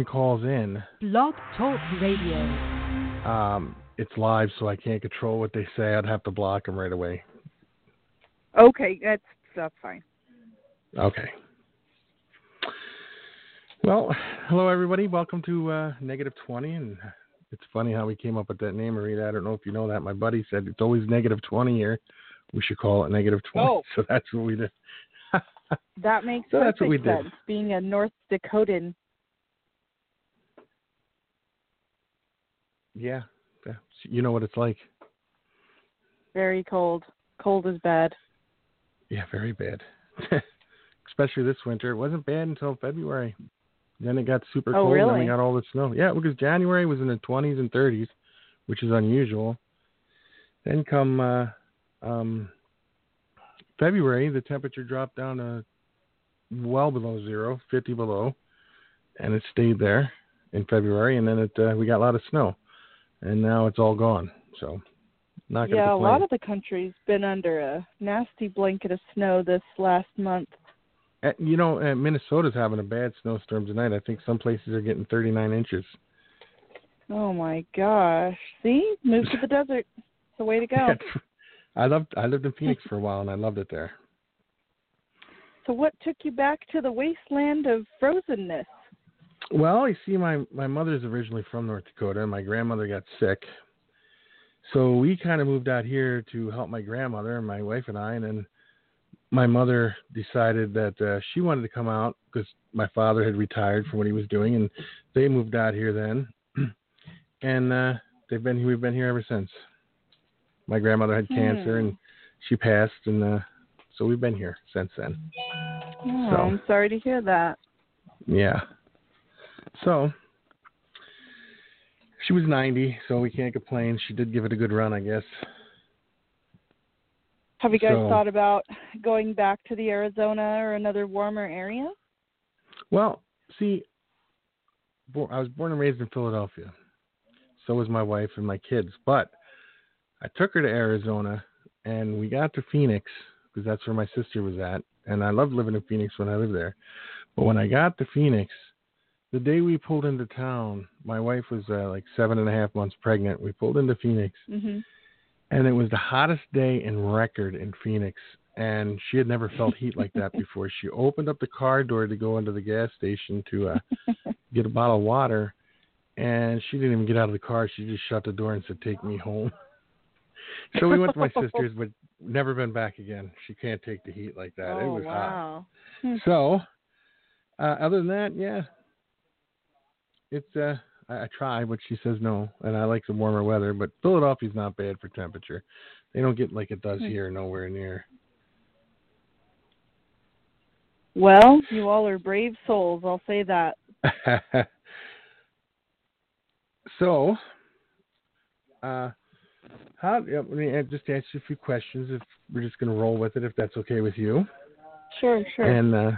anyone calls in, Blog Talk Radio. um, it's live, so I can't control what they say. I'd have to block them right away. Okay, that's that's fine. Okay. Well, hello everybody. Welcome to uh, Negative Twenty, and it's funny how we came up with that name, Marita. I don't know if you know that. My buddy said it's always negative twenty here. We should call it negative twenty. Oh. So that's what we did. That makes So that's what perfect we did. sense. Being a North Dakotan. Yeah, yeah. You know what it's like. Very cold. Cold is bad. Yeah, very bad. Especially this winter. It wasn't bad until February. Then it got super Oh, cold. And then we got all the snow. Yeah, because January was in the 20s and 30s, which is unusual. Then come uh, um, February, the temperature dropped down to well below zero, 50 below, and it stayed there in February. And then it uh, we got a lot of snow, and now it's all gone. So not gonna Yeah, a lot of the country's been under a nasty blanket of snow this last month. You know, Minnesota's having a bad snowstorm tonight. I think some places are getting 39 inches. Oh my gosh. See? Move to the desert. It's the way to go. I loved. I lived in Phoenix for a while, and I loved it there. So what took you back to the wasteland of frozenness? Well, you see, my my mother's originally from North Dakota, and my grandmother got sick, so we kind of moved out here to help my grandmother and my wife and I. And then my mother decided that uh, she wanted to come out because my father had retired from what he was doing, and they moved out here then. and uh, they've been we've been here ever since. My grandmother had cancer, Hmm. and she passed, and uh, so we've been here since then. Oh, So- I'm sorry to hear that. Yeah. So she was 90, so we can't complain. She did give it a good run, I guess. Have you guys So- thought about going back to the Arizona or another warmer area? Well, see, I was born and raised in Philadelphia. So was my wife and my kids. But I took her to Arizona, and we got to Phoenix because that's where my sister was at. And I loved living in Phoenix when I lived there. But when I got to Phoenix, the day we pulled into town, my wife was uh, like seven and a half months pregnant. We pulled into Phoenix, Mhm. and it was the hottest day in record in Phoenix. And she had never felt heat like that before. She opened up the car door to go into the gas station to uh, get a bottle of water, and she didn't even get out of the car. She just shut the door and said, "Take me home." so we went to my sister's, but never been back again. She can't take the heat like that. oh it was hot. wow. Hmm. So, uh, other than that, yeah, it's uh, I, I try, but she says no, and I like the warmer weather. But Philadelphia's not bad for temperature. They don't get like it does Hmm. here, nowhere near. Well, you all are brave souls. I'll say that. so, uh, how? Let me just ask you a few questions. If we're just going to roll with it, if that's okay with you. Sure, sure. And uh,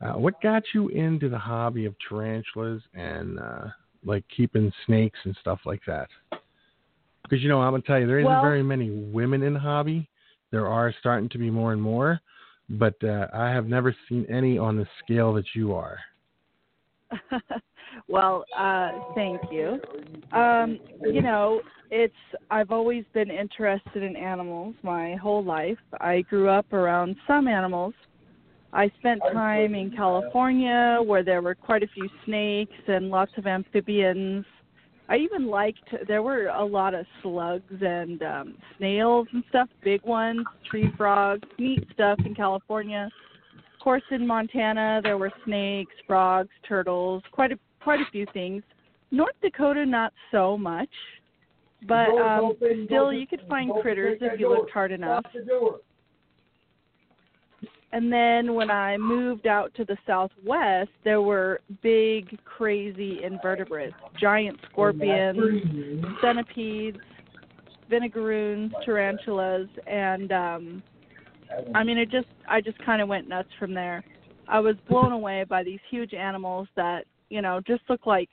uh, what got you into the hobby of tarantulas and uh, like keeping snakes and stuff like that? Because you know, I'm gonna tell you, there isn't Well- very many women in the hobby. There are starting to be more and more, but uh, I have never seen any on the scale that you are. well, uh, thank you. Um, you know, it's I've always been interested in animals my whole life. I grew up around some animals. I spent time in California where there were quite a few snakes and lots of amphibians. I even liked there were a lot of slugs and um snails and stuff, big ones, tree frogs, neat stuff in California. Of course, in Montana, there were snakes, frogs, turtles, quite a quite a few things. North Dakota, not so much, but um, still, you could find critters if you looked hard enough. And then when I moved out to the southwest, there were big, crazy invertebrates, giant scorpions, centipedes, vinegaroons, tarantulas, and um I mean it just I just kind of went nuts from there. I was blown away by these huge animals that, you know, just look like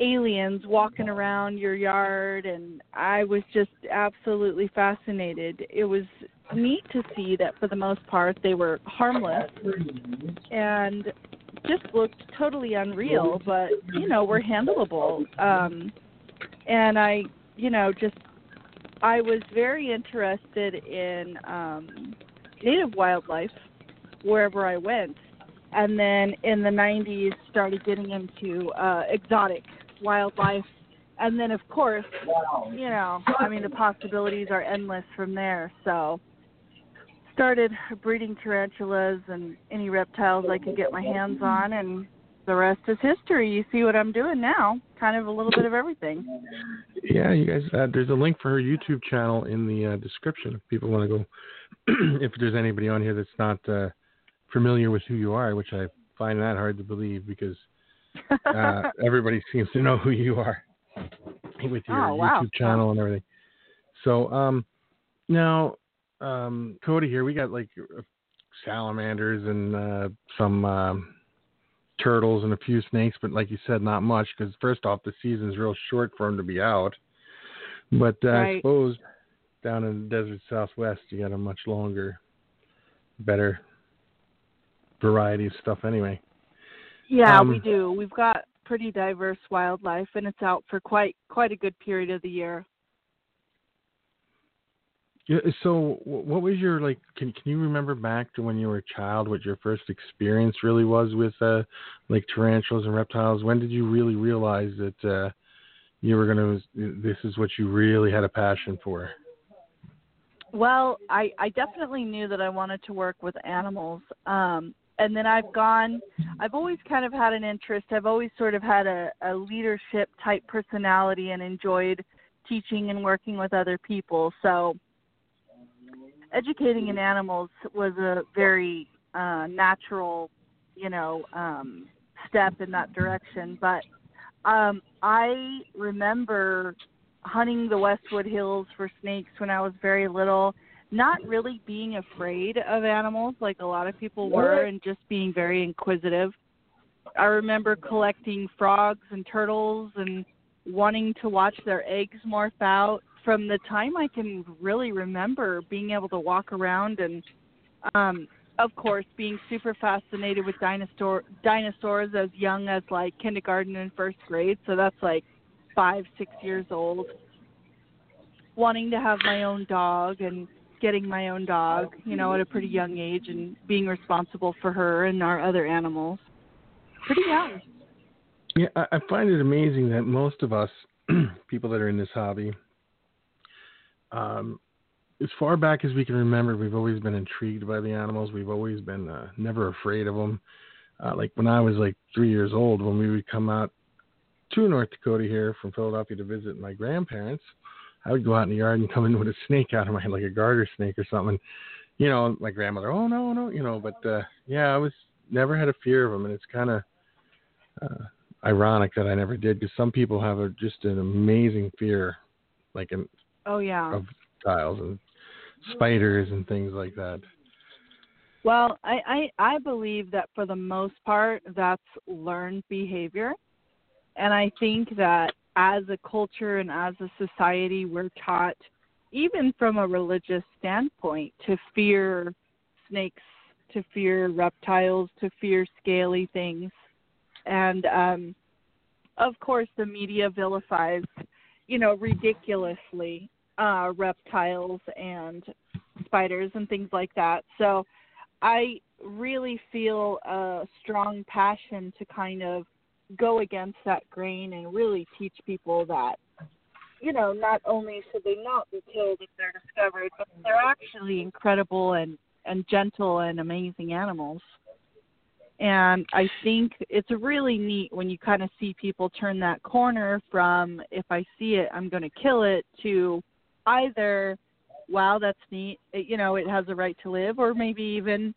aliens walking around your yard and I was just absolutely fascinated. It was neat to see that for the most part they were harmless and just looked totally unreal, but you know were handleable. Um, and I, you know, just I was very interested in um, native wildlife wherever I went, and then in the 90s started getting into uh, exotic wildlife, and then of course, you know, I mean the possibilities are endless from there. So started breeding tarantulas and any reptiles I could get my hands on, and the rest is history. You see what I'm doing now, kind of a little bit of everything. Yeah, you guys, uh, there's a link for her YouTube channel in the uh, description if people want to go. if there's anybody on here that's not uh, familiar with who you are, which I find that hard to believe because uh, everybody seems to know who you are with your oh, wow. YouTube channel and everything. So um, now, um, Cody here, we got like salamanders and uh, some um, turtles and a few snakes, but like you said, not much because first off, the season's real short for them to be out. But uh, right. I suppose down in the desert southwest, you got a much longer, better variety of stuff anyway. Yeah, Um, we do. We've got pretty diverse wildlife, and it's out for quite quite a good period of the year. Yeah, so what was your like? Can can you remember back to when you were a child? What your first experience really was with uh, like tarantulas and reptiles? When did you really realize that uh, you were gonna? This is what you really had a passion for. Well, I I definitely knew that I wanted to work with animals. Um and then I've gone I've always kind of had an interest. I've always sort of had a, a leadership type personality and enjoyed teaching and working with other people. So educating in animals was a very uh natural, you know, um step in that direction. But um I remember hunting the Westwood Hills for snakes when I was very little, not really being afraid of animals like a lot of people were, and just being very inquisitive. I remember collecting frogs and turtles and wanting to watch their eggs morph out. From the time I can really remember being able to walk around and, um, of course, being super fascinated with dinosaur dinosaurs as young as like kindergarten and first grade. So that's like five, six years old, wanting to have my own dog and getting my own dog, you know, at a pretty young age and being responsible for her and our other animals. Pretty young. Yeah, I, find it amazing that most of us, people that are in this hobby, um, as far back as we can remember, we've always been intrigued by the animals. We've always been uh, never afraid of them. Uh, like when I was like three years old, when we would come out to North Dakota here from Philadelphia to visit my grandparents, I would go out in the yard and come in with a snake out of my head, like a garter snake or something. You know, my grandmother, oh no, no, you know, but uh yeah, I was never had a fear of them, and it's kind of uh, ironic that I never did because some people have a just an amazing fear, like in Oh yeah. of reptiles and spiders and things like that. Well, I, I I believe that for the most part that's learned behavior. And I think that as a culture and as a society we're taught even from a religious standpoint to fear snakes, to fear reptiles, to fear scaly things. And um of course the media vilifies, you know, ridiculously uh reptiles and spiders and things like that. So I really feel a strong passion to kind of go against that grain and really teach people that you know not only should they not be killed if they're discovered but they're actually incredible and and gentle and amazing animals. And i think it's really neat when you kind of see people turn that corner from if i see it i'm going to kill it to either wow that's neat it, you know it has a right to live or maybe even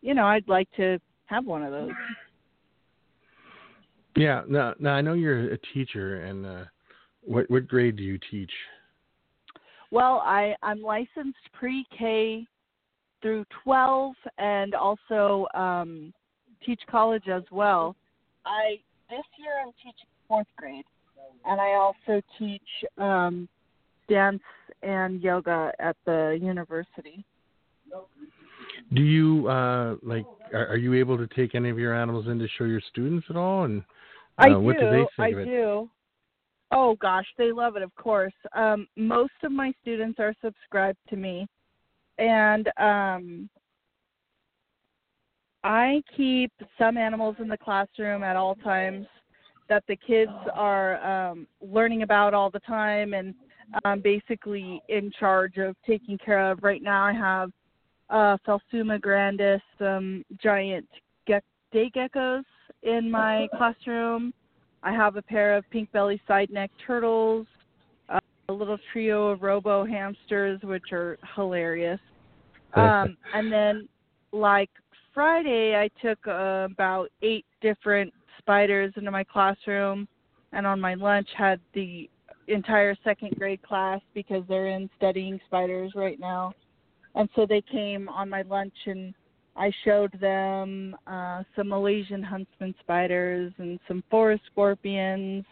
you know i'd like to have one of those Yeah, now, now I know you're a teacher, and uh, what what grade do you teach? Well, I I'm licensed pre-K through 12, and also um, teach college as well. I this year I'm teaching fourth grade, and I also teach um, dance and yoga at the university. Do you uh like are, are you able to take any of your animals in to show your students at all and I do. what do I do. Oh gosh, they love it. Of course. Um, most of my students are subscribed to me, and um, I keep some animals in the classroom at all times that the kids are um, learning about all the time and um, basically in charge of taking care of. Right now, I have uh, Phelsuma grandis, some giant ge- day geckos in my classroom. I have a pair of pink belly side neck turtles, uh, a little trio of robo hamsters, which are hilarious. Um, and then, like Friday, I took uh, about eight different spiders into my classroom, and on my lunch had the entire second grade class because they're in studying spiders right now. And so they came on my lunch and I showed them uh, some Malaysian huntsman spiders and some forest scorpions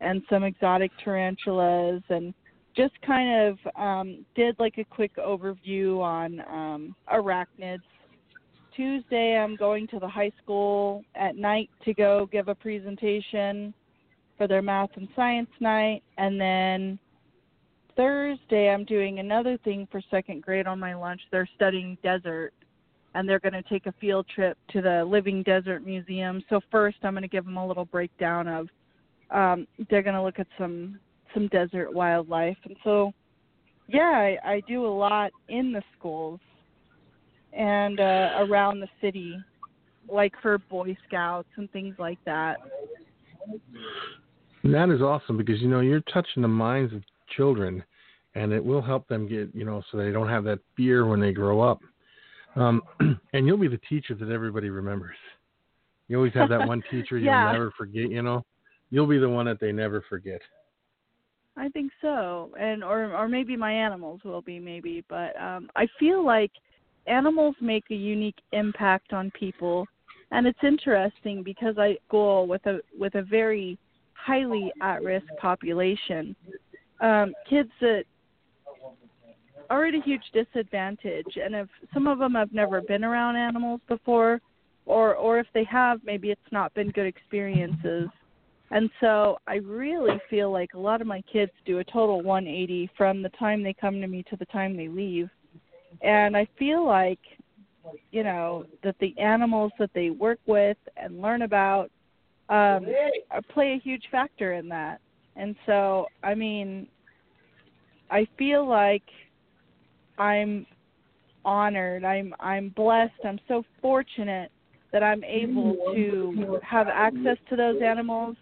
and some exotic tarantulas and just kind of um, did like a quick overview on um, arachnids. Tuesday, I'm going to the high school at night to go give a presentation for their math and science night. And then Thursday, I'm doing another thing for second grade on my lunch. They're studying desert and they're going to take a field trip to the Living Desert Museum. So first, I'm going to give them a little breakdown of um, they're going to look at some some desert wildlife, and so yeah, I, I do a lot in the schools and uh, around the city, like for Boy Scouts and things like that. That is awesome because you know you're touching the minds of children, and it will help them get you know so they don't have that fear when they grow up. Um, and you'll be the teacher that everybody remembers. You always have that one teacher you'll never forget. You know, you'll be the one that they never forget. I think so, and or or maybe my animals will be maybe, but um, I feel like animals make a unique impact on people, and it's interesting because I go with a with a very highly at risk population, um, kids that are at a huge disadvantage, and if some of them have never been around animals before, or or if they have, maybe it's not been good experiences. And so I really feel like a lot of my kids do a total 180 from the time they come to me to the time they leave. And I feel like, you know, that the animals that they work with and learn about um, play a huge factor in that. And so, I mean, I feel like I'm honored. I'm I'm blessed. I'm so fortunate that I'm able to have access to those animals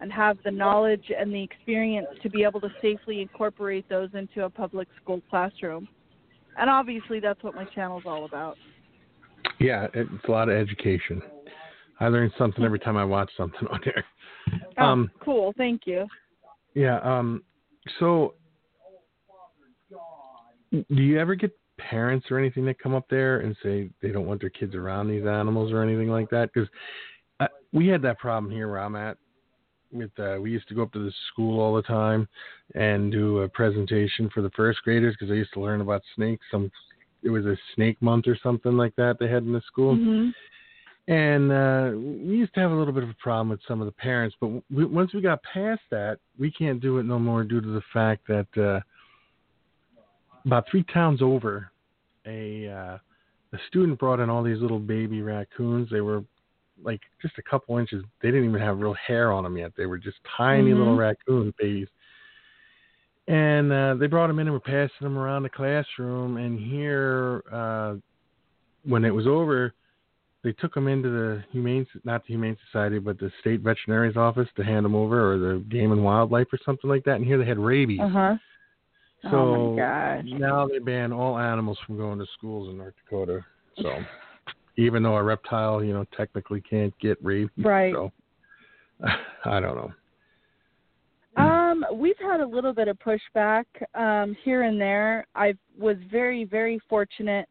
and have the knowledge and the experience to be able to safely incorporate those into a public school classroom. And obviously, that's what my channel's all about. Yeah, it's a lot of education. I learn something every time I watch something on there. Oh, Um, cool. Thank you. yeah. Um. So, do you ever get parents or anything that come up there and say they don't want their kids around these animals or anything like that? Because we had that problem here where I'm at. With uh, we used to go up to the school all the time and do a presentation for the first graders because I used to learn about snakes. Some it was a snake month or something like that they had in the school. hmm And uh, we used to have a little bit of a problem with some of the parents, but we, once we got past that, we can't do it no more due to the fact that uh, about three towns over, a uh, a student brought in all these little baby raccoons. They were like just a couple inches. They didn't even have real hair on them yet. They were just tiny Mhm. little raccoon babies. And uh, they brought them in and were passing them around the classroom. And here, uh, when it was over, they took them into the humane, not the humane society, but the state veterinarian's office to hand them over, or the game and wildlife, or something like that. And here they had rabies. Uh huh. So oh my gosh. now they ban all animals from going to schools in North Dakota. So even though a reptile, you know, technically can't get rabies. Right. So I don't know. Um, we've had a little bit of pushback um, here and there. I was very, very fortunate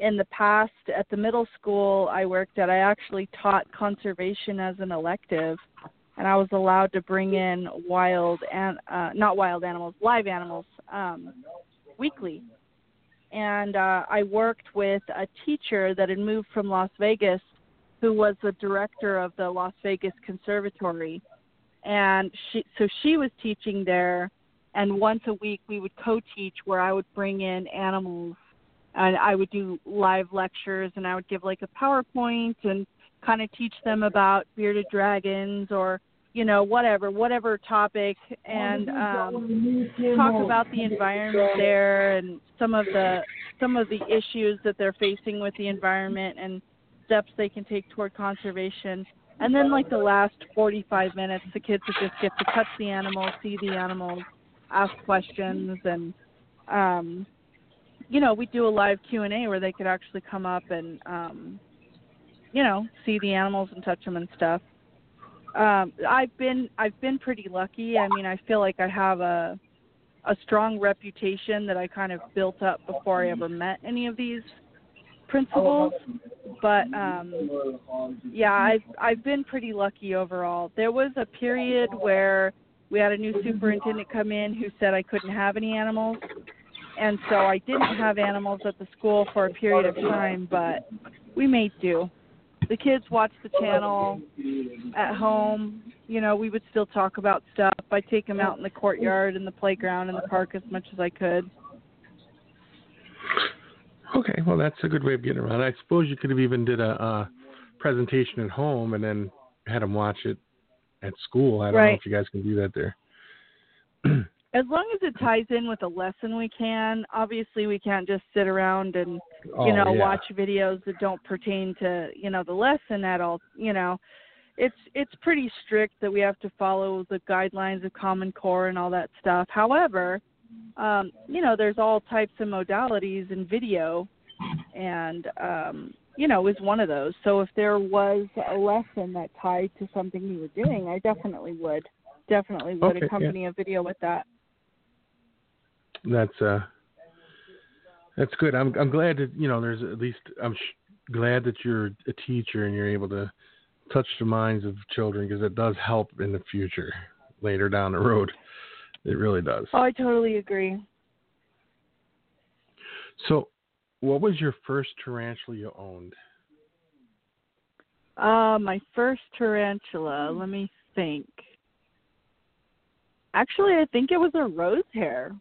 in the past at the middle school I worked at. I actually taught conservation as an elective, and I was allowed to bring in wild and uh, not wild animals, live animals um, weekly. and uh, I worked with a teacher that had moved from Las Vegas, who was the director of the Las Vegas Conservatory, and she so she was teaching there, and once a week we would co-teach where I would bring in animals, and I would do live lectures, and I would give like a PowerPoint and kind of teach them about bearded dragons or you know whatever whatever topic and um talk about the environment there and some of the some of the issues that they're facing with the environment and steps they can take toward conservation. And then like the last 45 minutes the kids would just get to touch the animals see the animals ask questions and um you know we do a live q&a where they could actually come up and um you know see the animals and touch them and stuff um I've been I've been pretty lucky. I mean, I feel like I have a a strong reputation that I kind of built up before I ever met any of these principals. But um yeah, I've I've been pretty lucky overall. There was a period where we had a new superintendent come in who said I couldn't have any animals. And so I didn't have animals at the school for a period of time, but we made do the kids watch the channel at home. You know, we would still talk about stuff. I'd take them out in the courtyard and the playground and the park as much as I could. Okay, well that's a good way of getting around. I suppose you could have even did a, a presentation at home and then had them watch it at school. I don't right. know if you guys can do that there. as long as it ties in with a lesson we can obviously we can't just sit around and oh, you know yeah. watch videos that don't pertain to you know the lesson at all you know. It's it's pretty strict that we have to follow the guidelines of common core and all that stuff. However um you know there's all types of modalities in video and um you know is one of those. So if there was a lesson that tied to something we were doing i definitely would definitely would Okay, accompany a video with that. That's uh that's good. I'm I'm glad that you know there's at least I'm sh- glad that you're a teacher and you're able to touch the minds of children because it does help in the future later down the road. It really does. Oh, I totally agree. So, what was your first tarantula you owned? Uh, my first tarantula. Let me think. Actually, I think it was a rose hair.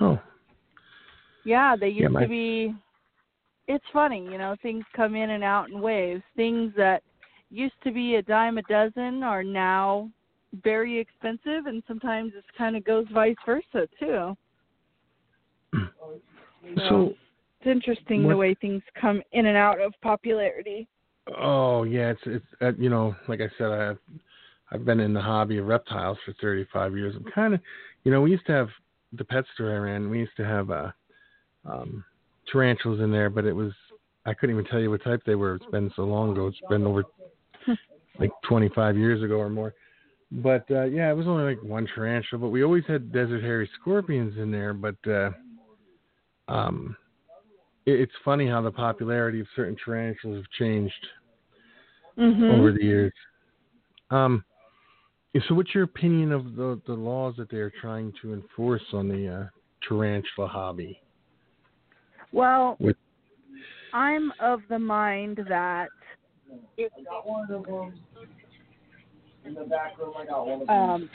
Oh, Yeah, they used Yeah, my- to be. It's funny, you know, things come in and out in waves. Things that used to be a dime a dozen are now very expensive, and sometimes it kind of goes vice versa too. so It's interesting the way things come in and out of popularity. oh yeah, it's it's uh, you know like I said I've I've been in the hobby of reptiles for 35 years. I'm kind of you know we used to have the pet store I ran. We used to have uh um tarantulas in there, but it was I couldn't even tell you what type they were. It's been so long ago. It's been over like 25 years ago or more. But uh yeah, it was only like one tarantula, but we always had desert hairy scorpions in there, but uh um it, it's funny how the popularity of certain tarantulas have changed Mhm. over the years. Um so what's your opinion of the the laws that they're trying to enforce on the uh, tarantula hobby? Well, With- I'm of the mind that um,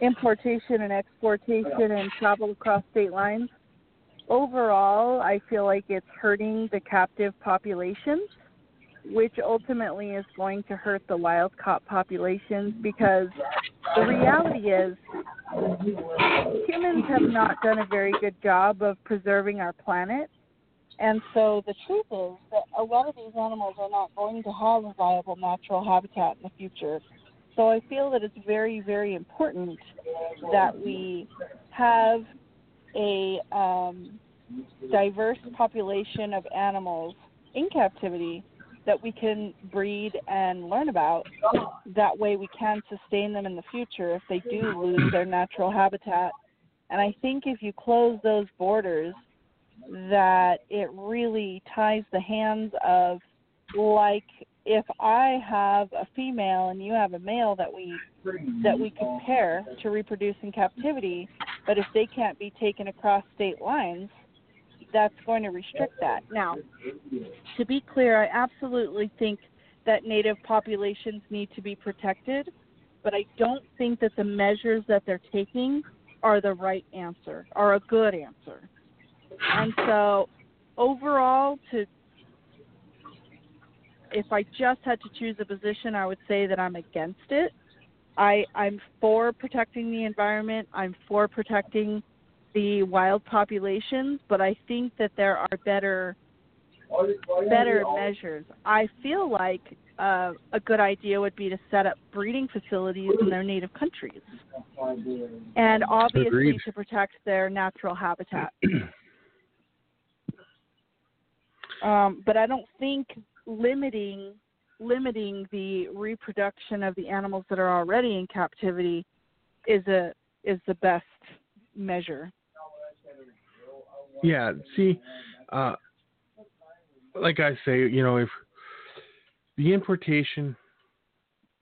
importation and exportation and travel across state lines. Overall, I feel like it's hurting the captive populations, which ultimately is going to hurt the wild caught populations because the reality is humans have not done a very good job of preserving our planet. And so the truth is that a lot of these animals are not going to have a viable natural habitat in the future. So I feel that it's very, very important that we have a um, diverse population of animals in captivity that we can breed and learn about. That way we can sustain them in the future if they do lose their natural habitat. And I think if you close those borders, that it really ties the hands of like if I have a female and you have a male that we that we compare to reproduce in captivity, But if they can't be taken across state lines, that's going to restrict that. Now, to be clear, I absolutely think that native populations need to be protected, but I don't think that the measures that they're taking are the right answer, are a good answer. And so, overall, to if I just had to choose a position, I would say that I'm against it. I I'm for protecting the environment. I'm for protecting the wild populations, but I think that there are better better measures. I feel like uh, a good idea would be to set up breeding facilities in their native countries, and obviously Agreed. to protect their natural habitat. um, but I don't think limiting limiting the reproduction of the animals that are already in captivity is a is the best measure. Yeah, see, uh, like I say, you know, if the importation,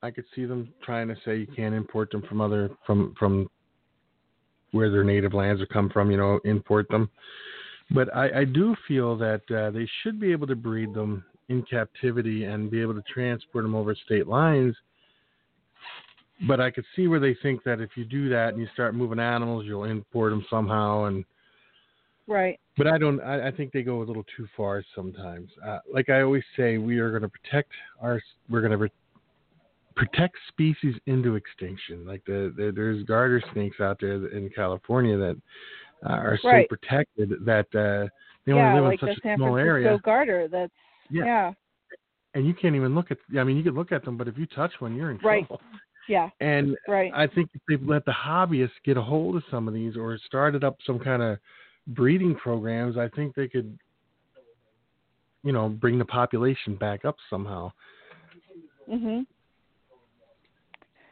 I could see them trying to say you can't import them from other from from where their native lands have come from, you know, import them. But I, I do feel that uh, they should be able to breed them in captivity and be able to transport them over state lines. But I could see where they think that if you do that and you start moving animals, you'll import them somehow and Right. but I don't. I, I think they go a little too far sometimes. Uh, like I always say, we are going to protect our. We're going to re- protect species into extinction. Like the, the there's garter snakes out there in California that uh, are so Right. protected that uh, they yeah, only live like in the such a San small Francisco area, garter. That's Yeah. yeah, and you can't even look at. I mean, you can look at them, but if you touch one, you're in trouble. Right. trouble. yeah, And right. I think if they let the hobbyists get a hold of some of these or started up some kind of breeding programs, I think they could, you know, bring the population back up somehow. Mhm.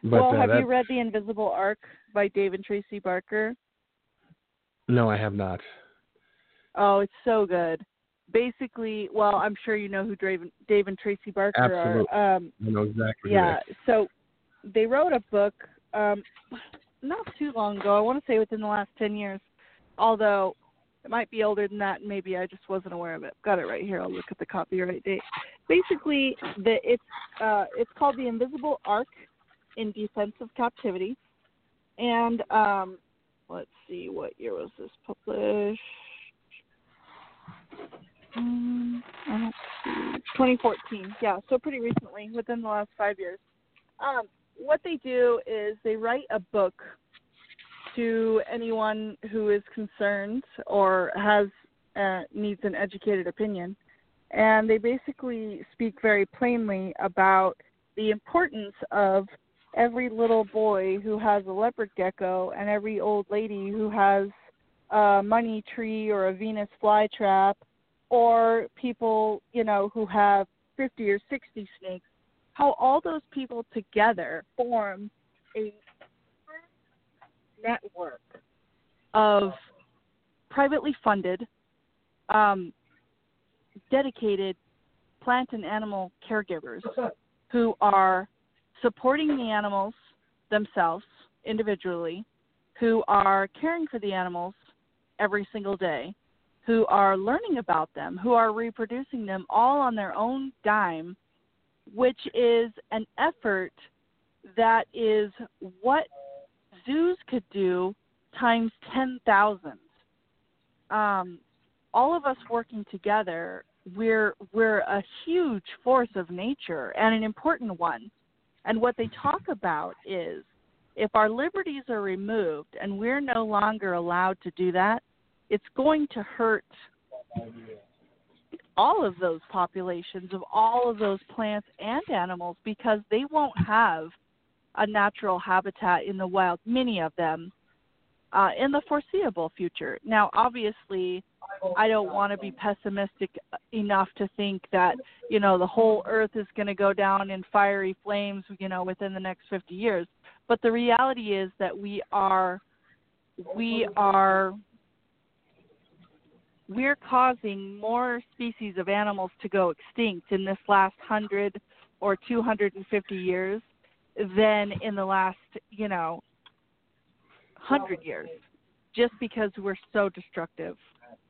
But well, uh, have that, you read The Invisible Ark by Dave and Tracy Barker? no, I have not. Oh, it's so good. Basically, well, I'm sure you know who Dave, Dave and Tracy Barker Absolutely. are. Um, I know exactly. yeah. So they wrote a book um, not too long ago. I want to say within the last ten years, although it might be older than that. Maybe I just wasn't aware of it. Got it right here. I'll look at the copyright date. Basically, the it's uh, it's called the Invisible Ark in Defense of Captivity, and um, let's see, what year was this published? Um, I don't see. 2014. Yeah, so pretty recently, within the last five years. Um, what they do is they write a book to anyone who is concerned or has uh, needs an educated opinion, and they basically speak very plainly about the importance of every little boy who has a leopard gecko and every old lady who has a money tree or a Venus flytrap or people, you know, who have 50 or 60 snakes, how all those people together form a network of privately funded, um, dedicated plant and animal caregivers who are supporting the animals themselves individually, who are caring for the animals every single day, who are learning about them, who are reproducing them all on their own dime, which is an effort that is what zoos could do times 10,000. Um, all of us working together, we're we're a huge force of nature and an important one. And what they talk about is if our liberties are removed and we're no longer allowed to do that, it's going to hurt all of those populations of all of those plants and animals because they won't have a natural habitat in the wild, many of them, uh, in the foreseeable future. Now, obviously, I don't want to be pessimistic enough to think that you know the whole Earth is going to go down in fiery flames, you know, within the next 50 years. But the reality is that we are we are we're causing more species of animals to go extinct in this last 100 or 250 years than in the last, you know, 100 years. just because we're so destructive.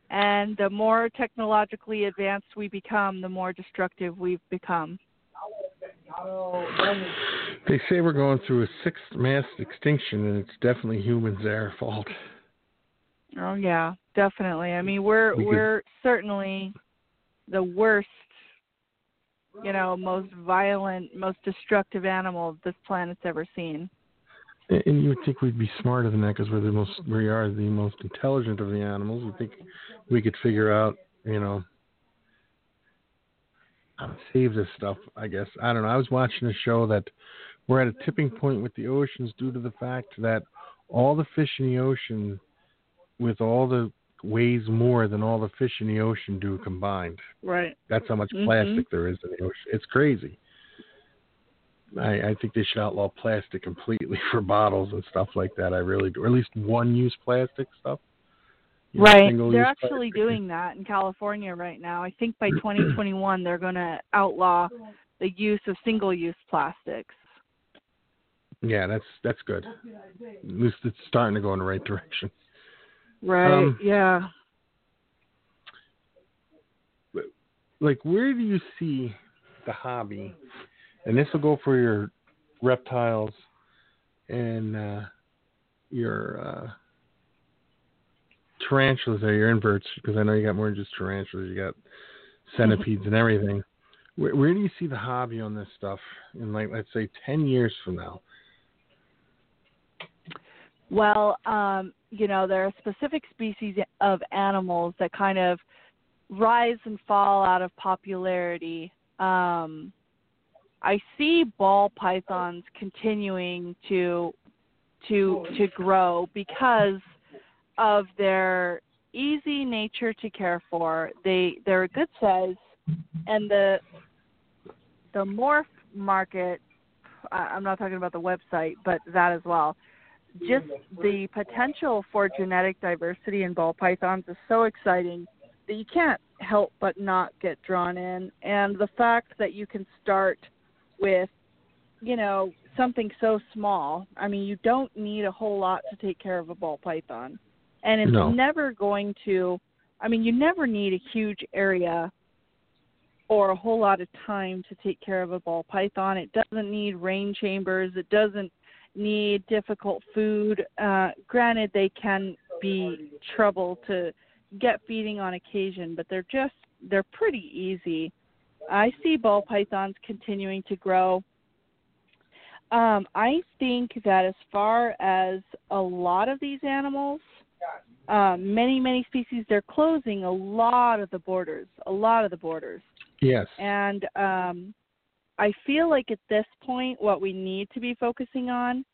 And the more technologically advanced we become, the more destructive we've become. They say we're going through a sixth mass extinction, and it's definitely humans' their fault. Oh yeah, definitely. I mean, we're We could- we're certainly the worst, you know, most violent, most destructive animal this planet's ever seen. And you would think we'd be smarter than that because we're the most, we are the most intelligent of the animals. You think we could figure out, you know, how to save this stuff? I guess I don't know. I was watching a show that we're at a tipping point with the oceans due to the fact that all the fish in the ocean, with all the weighs more than all the fish in the ocean do combined. Right. That's how much Mhm. plastic there is in the ocean. It's crazy. I, I think they should outlaw plastic completely for bottles and stuff like that. I really do, or at least one-use plastic stuff. You Right. single-use They're actually plastic. doing that in California right now. I think by 2021 they're going to outlaw the use of single-use plastics. Yeah, that's that's good. At least it's starting to go in the right direction. Right. Um, yeah. Like, where do you see the hobby? And this will go for your reptiles and uh, your uh, tarantulas or your inverts, because I know you got more than just tarantulas. You got centipedes and everything. Where, where do you see the hobby on this stuff in, like, let's say, ten years from now? Well, um, you know, there are specific species of animals that kind of rise and fall out of popularity. Um, I see ball pythons continuing to to to grow because of their easy nature to care for. They they're a good size, and the the morph market. I'm not talking about the website, but that as well just the potential for genetic diversity in ball pythons is so exciting that you can't help but not get drawn in. And the fact that you can start with, you know, something so small. I mean, you don't need a whole lot to take care of a ball python. And it's No. never going to, I mean, you never need a huge area or a whole lot of time to take care of a ball python. It doesn't need rain chambers. It doesn't need difficult food. Uh, granted, they can be trouble to get feeding on occasion, but they're just they're pretty easy. I see ball pythons continuing to grow. Um, I think that as far as a lot of these animals, um, many many species, they're closing a lot of the borders, a lot of the borders. Yes. And um, I feel like at this point, what we need to be focusing on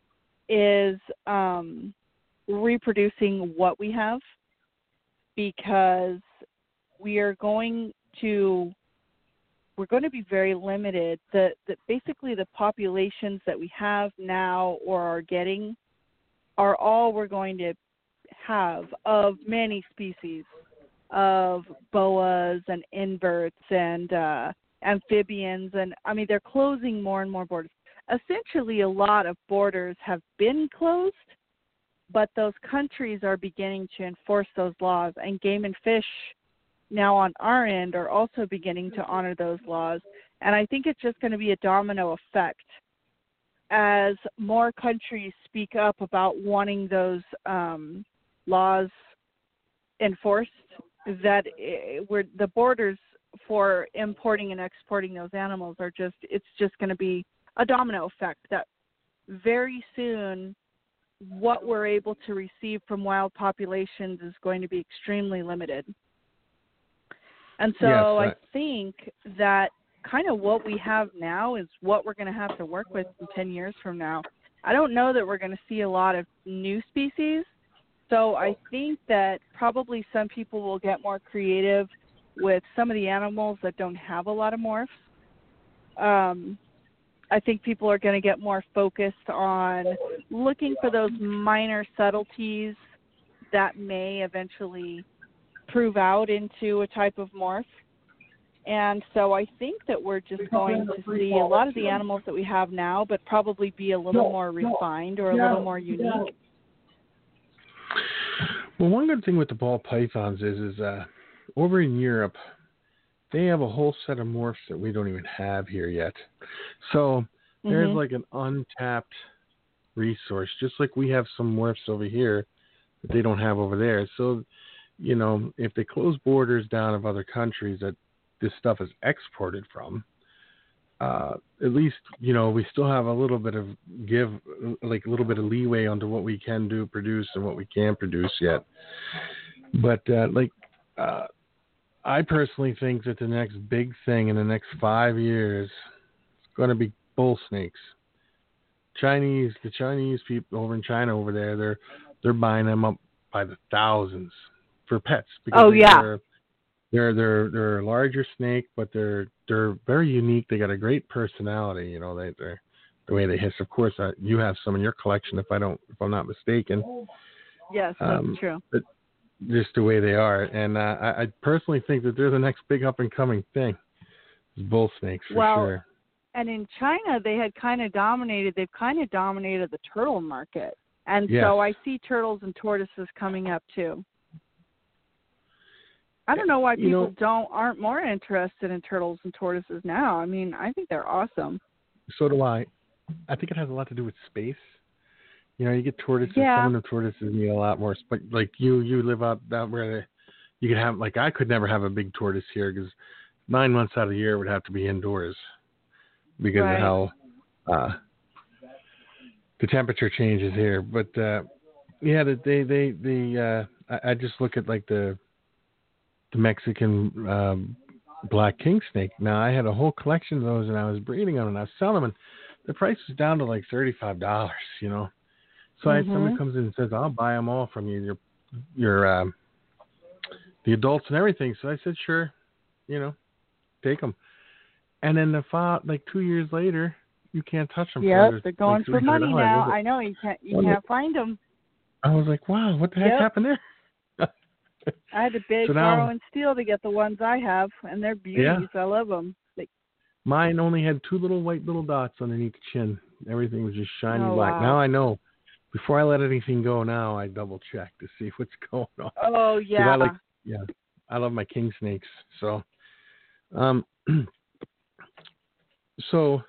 is um, reproducing what we have because we are going to we're going to be very limited. The, the basically the populations that we have now or are getting are all we're going to have of many species of boas and inverts and uh, amphibians and I mean they're closing more and more borders. Essentially, a lot of borders have been closed, but those countries are beginning to enforce those laws, and Game and Fish now on our end are also beginning to honor those laws. And I think it's just going to be a domino effect as more countries speak up about wanting those um, laws enforced. That eh, where the borders for importing and exporting those animals are just it's just going to be a domino effect that very soon what we're able to receive from wild populations is going to be extremely limited. And so Yes, I I- think that kind of what we have now is what we're going to have to work with in 10 years from now. I don't know that we're going to see a lot of new species. So I think that probably some people will get more creative with some of the animals that don't have a lot of morphs. Um, I think people are going to get more focused on looking for those minor subtleties that may eventually prove out into a type of morph. And so I think that we're just going to see a lot of the animals that we have now, but probably be a little more refined or a little more unique. Well, one good thing with the ball pythons is, is uh, over in Europe, they have a whole set of morphs that we don't even have here yet. So there's Mhm. like an untapped resource, just like we have some morphs over here that they don't have over there. So, you know, if they close borders down of other countries that this stuff is exported from, uh, at least you know we still have a little bit of give, like a little bit of leeway onto what we can do, produce, and what we can produce yet. But uh, like, uh, I personally think that the next big thing in the next five years is going to be bull snakes. Chinese, the Chinese people over in China over there, they're they're buying them up by the thousands for pets. Oh, yeah. they're, they're they're they're a larger snake, but they're they're very unique. They got a great personality. You know, they they're the way they hiss. Of course, uh, you have some in your collection, if I don't, if I'm not mistaken. Yes, that's Um, true. Just the way they are, and uh, I, I personally think that they're the next big up and coming thing. Bull snakes for Well, sure. And in China, they had kind of dominated. They've kind of dominated the turtle market, and Yes. so I see turtles and tortoises coming up too. I don't know why You people know- don't aren't more interested in turtles and tortoises now. I mean, I think they're awesome. So do I. I think it has a lot to do with space. You know, you get tortoises. Yeah. Some of the tortoises need a lot more space. Like you, you live out that where they, you could have. Like I could never have a big tortoise here because nine months out of the year it would have to be indoors because Right. of how uh, the temperature changes here. But uh, yeah, the, they they they. Uh, I, I just look at like the the Mexican um, black king snake. Now I had a whole collection of those, and I was breeding them, and I was selling them, and the price was down to like thirty-five dollars. You know, so I had somebody Mhm. comes in and says, "I'll buy them all from you, your your um, the adults and everything." So I said, "Sure, you know, take them." And then the file, like two years later, you can't touch them. Yep, they're going for money now. I know you can't you can't find them. I was like, "Wow, what the heck Yep. happened there?" I had to beg, So now- borrow, and steal to get the ones I have, and they're beauties. I love them. They, Mine only had two little white little dots underneath the chin. Everything was just shiny Oh, black. wow. Now I know. Before I let anything go, now I double check to see what's going on. Oh yeah. I like, yeah, I love my king snakes. So, um, so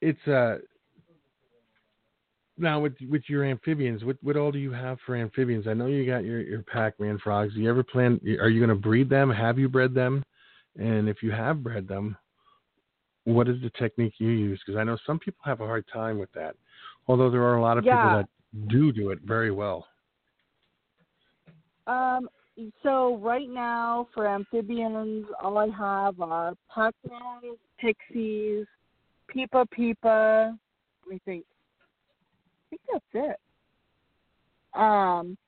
it's uh now with with your amphibians, what what all do you have for amphibians? I know you got your your Pac-Man frogs. Do you ever plan? Are you going to breed them? Have you bred them? And if you have bred them, what is the technique you use? Because I know some people have a hard time with that. Although there are a lot of Yeah. people that do do it very well. Um, so right now for amphibians, all I have are puffins, pixies, pipa pipa. Let me think. I think that's it. Um,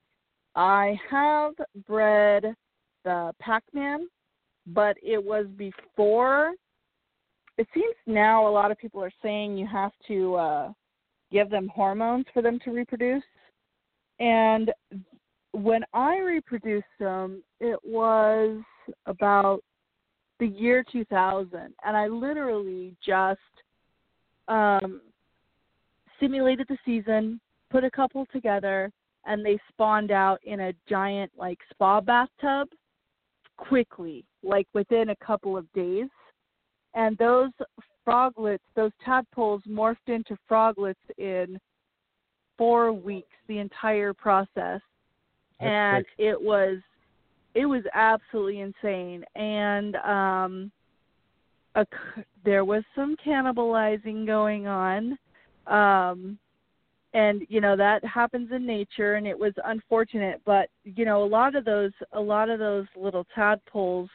I have bred the Pac-Man, but it was before. It seems now a lot of people are saying you have to uh, give them hormones for them to reproduce, and when I reproduced them, it was about the year 2000, and I literally just um, simulated the season, put a couple together, and they spawned out in a giant like spa bathtub quickly, like within a couple of days. And those froglets, those tadpoles morphed into froglets in four weeks, the entire process. That's and it was it was absolutely insane. And um a, c- there was some cannibalizing going on. Um and you know that happens in nature and it was unfortunate but you know a lot of those a lot of those little tadpoles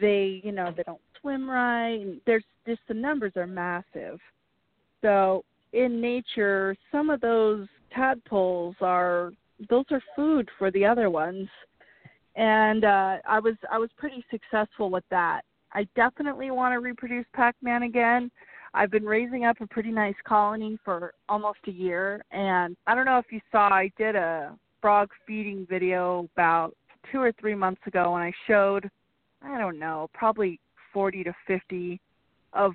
they you know they don't swim right and there's just the numbers are massive. So in nature some of those tadpoles are those are food for the other ones. And uh i was i was pretty successful with that. I definitely want to reproduce pac-man again. I've been raising up a pretty nice colony for almost a year and i don't know if you saw i did a frog feeding video about two or three months ago and i showed i don't know probably forty to fifty of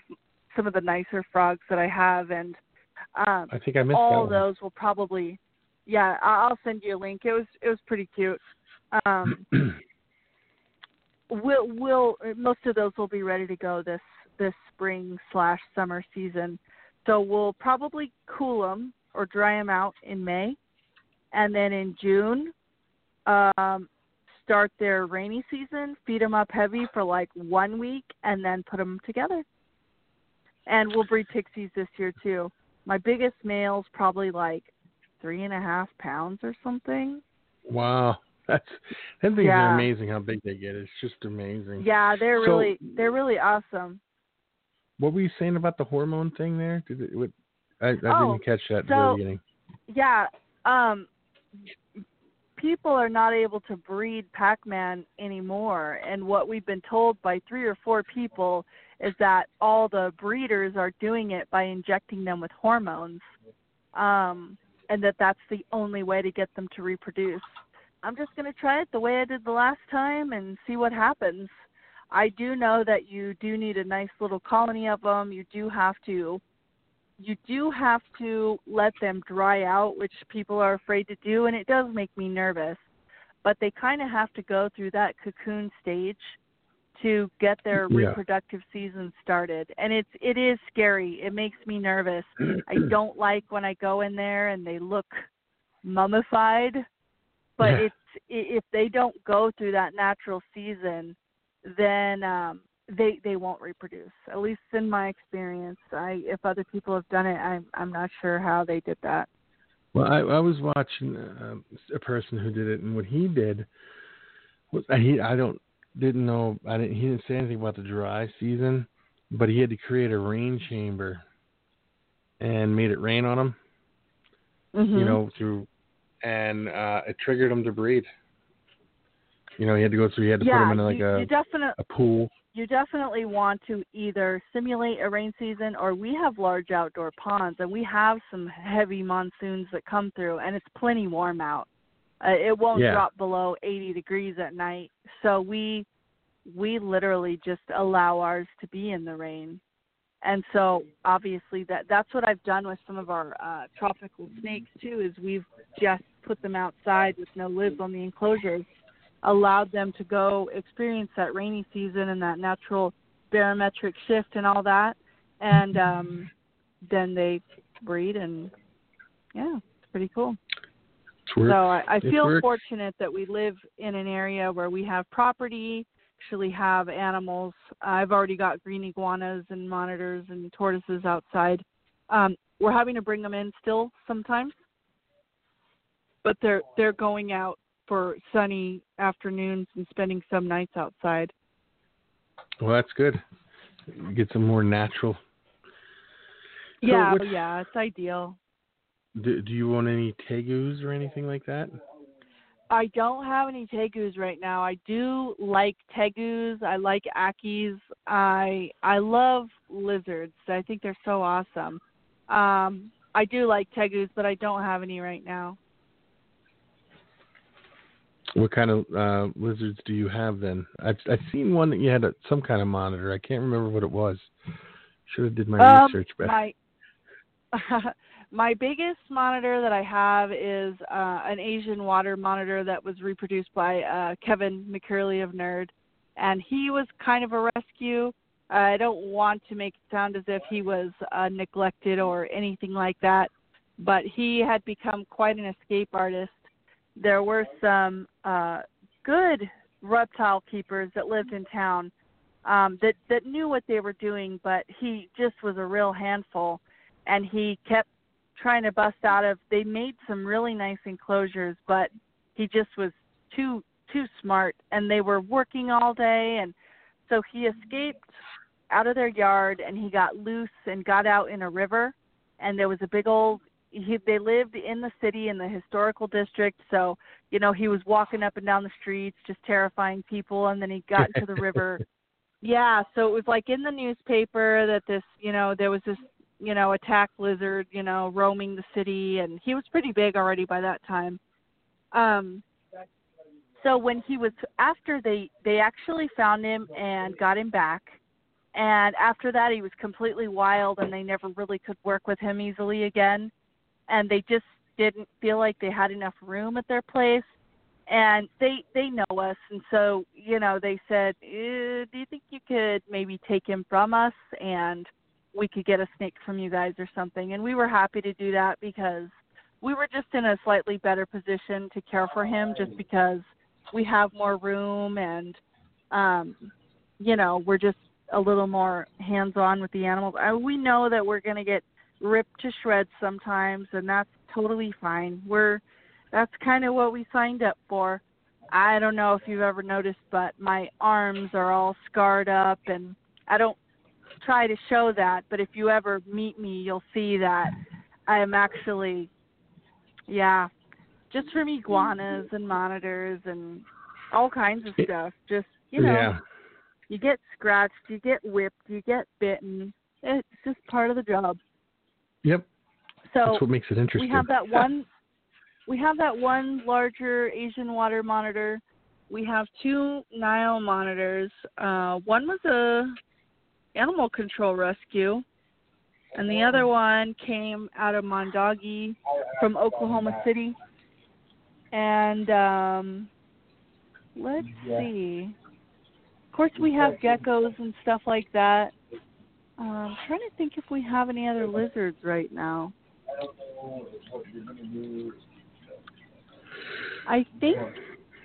some of the nicer frogs that i have and um I think I missed all those will probably Yeah, I'll send you a link. It was it was pretty cute. Um, we'll we'll most of those will be ready to go this this spring slash summer season. So we'll probably cool them or dry them out in May, and then in June, um, start their rainy season. Feed them up heavy for like one week, and then put them together. And we'll breed pixies this year too. My biggest male's probably like three and a half pounds or something. Wow, that's them things Yeah. amazing. How big they get. It's just amazing. Yeah, they're So- really they're really awesome. What were you saying about the hormone thing there? Did it? What, I, I Oh, didn't catch that at the beginning. Yeah, um people are not able to breed Pac-Man anymore and what we've been told by three or four people is that all the breeders are doing it by injecting them with hormones. Um and that that's the only way to get them to reproduce. I'm just going to try it the way I did the last time and see what happens. I do know that you do need a nice little colony of them. You do have to you do have to let them dry out, which people are afraid to do, and it does make me nervous. But they kind of have to go through that cocoon stage to get their Yeah. reproductive season started, and it's it is scary. It makes me nervous. I don't like when I go in there and they look mummified. But Yeah. it's i- if they don't go through that natural season, then um they they won't reproduce. At least in my experience. I if other people have done it, I'm I'm not sure how they did that. Well, I, I was watching uh, a person who did it, and what he did was he I don't didn't know I didn't he didn't say anything about the dry season, but he had to create a rain chamber and made it rain on him. Mm-hmm. You know through, and uh it triggered him to breed. You know he had to go through. He had to yeah, put him in like you, a you definitely a pool. You definitely want to either simulate a rain season or we have large outdoor ponds and we have some heavy monsoons that come through and it's plenty warm out. Uh, it won't Yeah. drop below 80 degrees at night. So we we literally just allow ours to be in the rain. And so obviously that that's what I've done with some of our uh tropical snakes too is we've just put them outside with no lids on the enclosures allowed them to go experience that rainy season and that natural barometric shift and all that. And um then they breed and yeah it's pretty cool. So i, I feel fortunate that we live in an area where we have property actually have animals. I've already got green iguanas and monitors and tortoises outside. Um we're having to bring them in still sometimes but they're they're going out for sunny afternoons and spending some nights outside. Well, that's good. Get some more natural. So yeah, what's- yeah, it's ideal. Do, do you want any tegus or anything like that? I don't have any tegus right now. I do like tegus. I like ackies. I I love lizards. I think they're so awesome. Um, I do like tegus, but I don't have any right now. What kind of uh, lizards do you have then? I've I've seen one that you had a, some kind of monitor. I can't remember what it was. Should have did my Um, research better. My my biggest monitor that I have is uh, an Asian water monitor that was reproduced by uh, Kevin McCurley of Nerd, and he was kind of a rescue. I don't want to make it sound as if he was uh, neglected or anything like that, but he had become quite an escape artist. There were some uh, good reptile keepers that lived in town um, that that knew what they were doing, but he just was a real handful, and he kept trying to bust out of. They made some really nice enclosures, but he just was too too smart, and they were working all day, and so he escaped out of their yard, and he got loose and got out in a river, and there was a big old. He, they lived in the city in the historical district, so you know he was walking up and down the streets, just terrifying people, and then he got into the river yeah, so it was like in the newspaper that this, you know, there was this, you know, attack lizard, you know, roaming the city and he was pretty big already by that time. Um so when he was after they they actually found him and got him back and after that he was completely wild and they never really could work with him easily again and they just didn't feel like they had enough room at their place. And they they know us. And so you know they said eh, do you think you could maybe take him from us and we could get a snake from you guys or something? And we were happy to do that because we were just in a slightly better position to care for him just because we have more room and um you know we're just a little more hands on with the animals. I, we know that we're going to get ripped to shreds sometimes and that's totally fine we're that's kind of what we signed up for. I don't know if you've ever noticed, but my arms are all scarred up, and I don't try to show that. But if you ever meet me, you'll see that I am actually, yeah, just from iguanas and monitors and all kinds of stuff. Just you know, yeah. you get scratched, you get whipped, you get bitten. It's just part of the job. Yep. So That's what makes it interesting. we have that one we have that one larger Asian water monitor. We have two Nile monitors. Uh, one was a animal control rescue, and the other one came out of Mondoggie from Oklahoma City. And um, let's see. Of course, we have geckos and stuff like that. Uh, I'm trying to think if we have any other lizards right now. I think,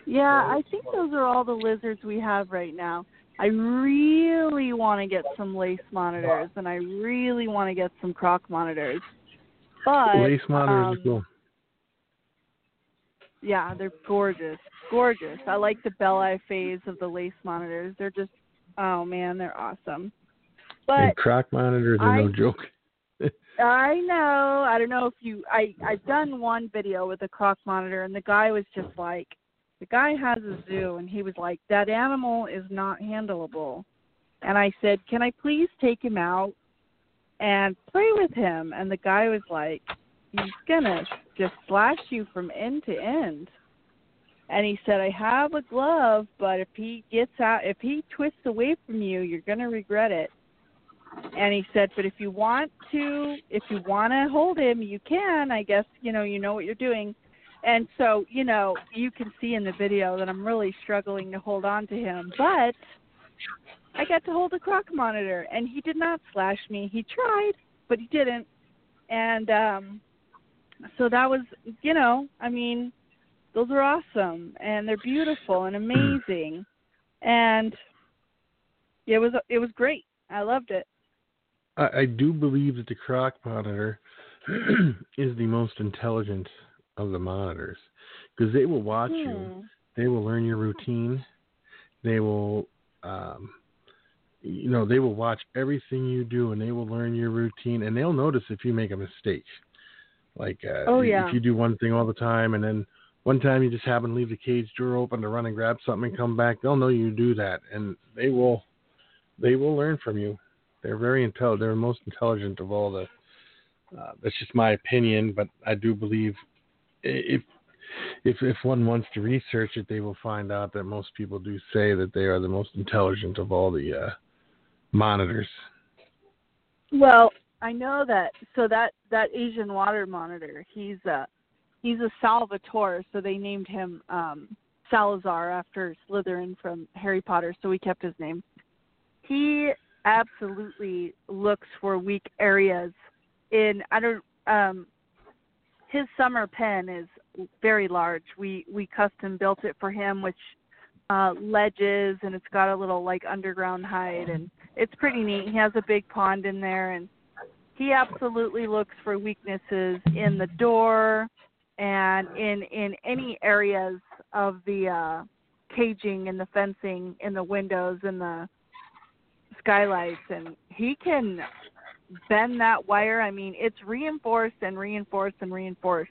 yeah, I think those are all the lizards we have right now. I really want to get some lace monitors, and I really want to get some croc monitors. But Lace monitors um, cool. yeah, they're gorgeous, gorgeous. I like the Belli phase of the lace monitors. They're just, oh man, they're awesome. But and croc monitors are no joke. I know. I don't know if you. I I've done one video with a croc monitor, and the guy was just like, the guy has a zoo, and he was like, that animal is not handleable. And I said, can I please take him out and play with him? And the guy was like, he's gonna just slash you from end to end. And he said, I have a glove, but if he gets out, if he twists away from you, you're gonna regret it and he said but if you want to if you want to hold him you can i guess you know you know what you're doing. And so you know you can see in the video that i'm really struggling to hold on to him but i got to hold the croc monitor and he did not slash me. He tried but he didn't. And um so that was you know i mean those are awesome and they're beautiful and amazing. And it was it was great. I loved it I, I do believe that the croc monitor is the most intelligent of the monitors because they will watch you. Hmm. They will learn your routine. They will, um, you know, they will watch everything you do and they will learn your routine and they'll notice if you make a mistake. Like, uh, Oh, if you do one thing all the time and then one time you just happen to leave the cage door open to run and grab something and come back, they'll know you do that and they will, they will learn from you. They're very intelligent. They're the most intelligent of all the. Uh, that's just my opinion, but I do believe if if if one wants to research it, they will find out that most people do say that they are the most intelligent of all the uh, monitors. Well, I know that. So that that Asian water monitor, he's a he's a salvator. So they named him um, Salazar after Slytherin from Harry Potter. So we kept his name. He absolutely looks for weak areas in. I don't. Um, his summer pen is very large. We we custom built it for him, which uh, ledges and it's got a little like underground hide and it's pretty neat. He has a big pond in there and he absolutely looks for weaknesses in the door and in in any areas of the uh caging and the fencing in the windows and the skylights and he can bend that wire. I mean, it's reinforced and reinforced and reinforced.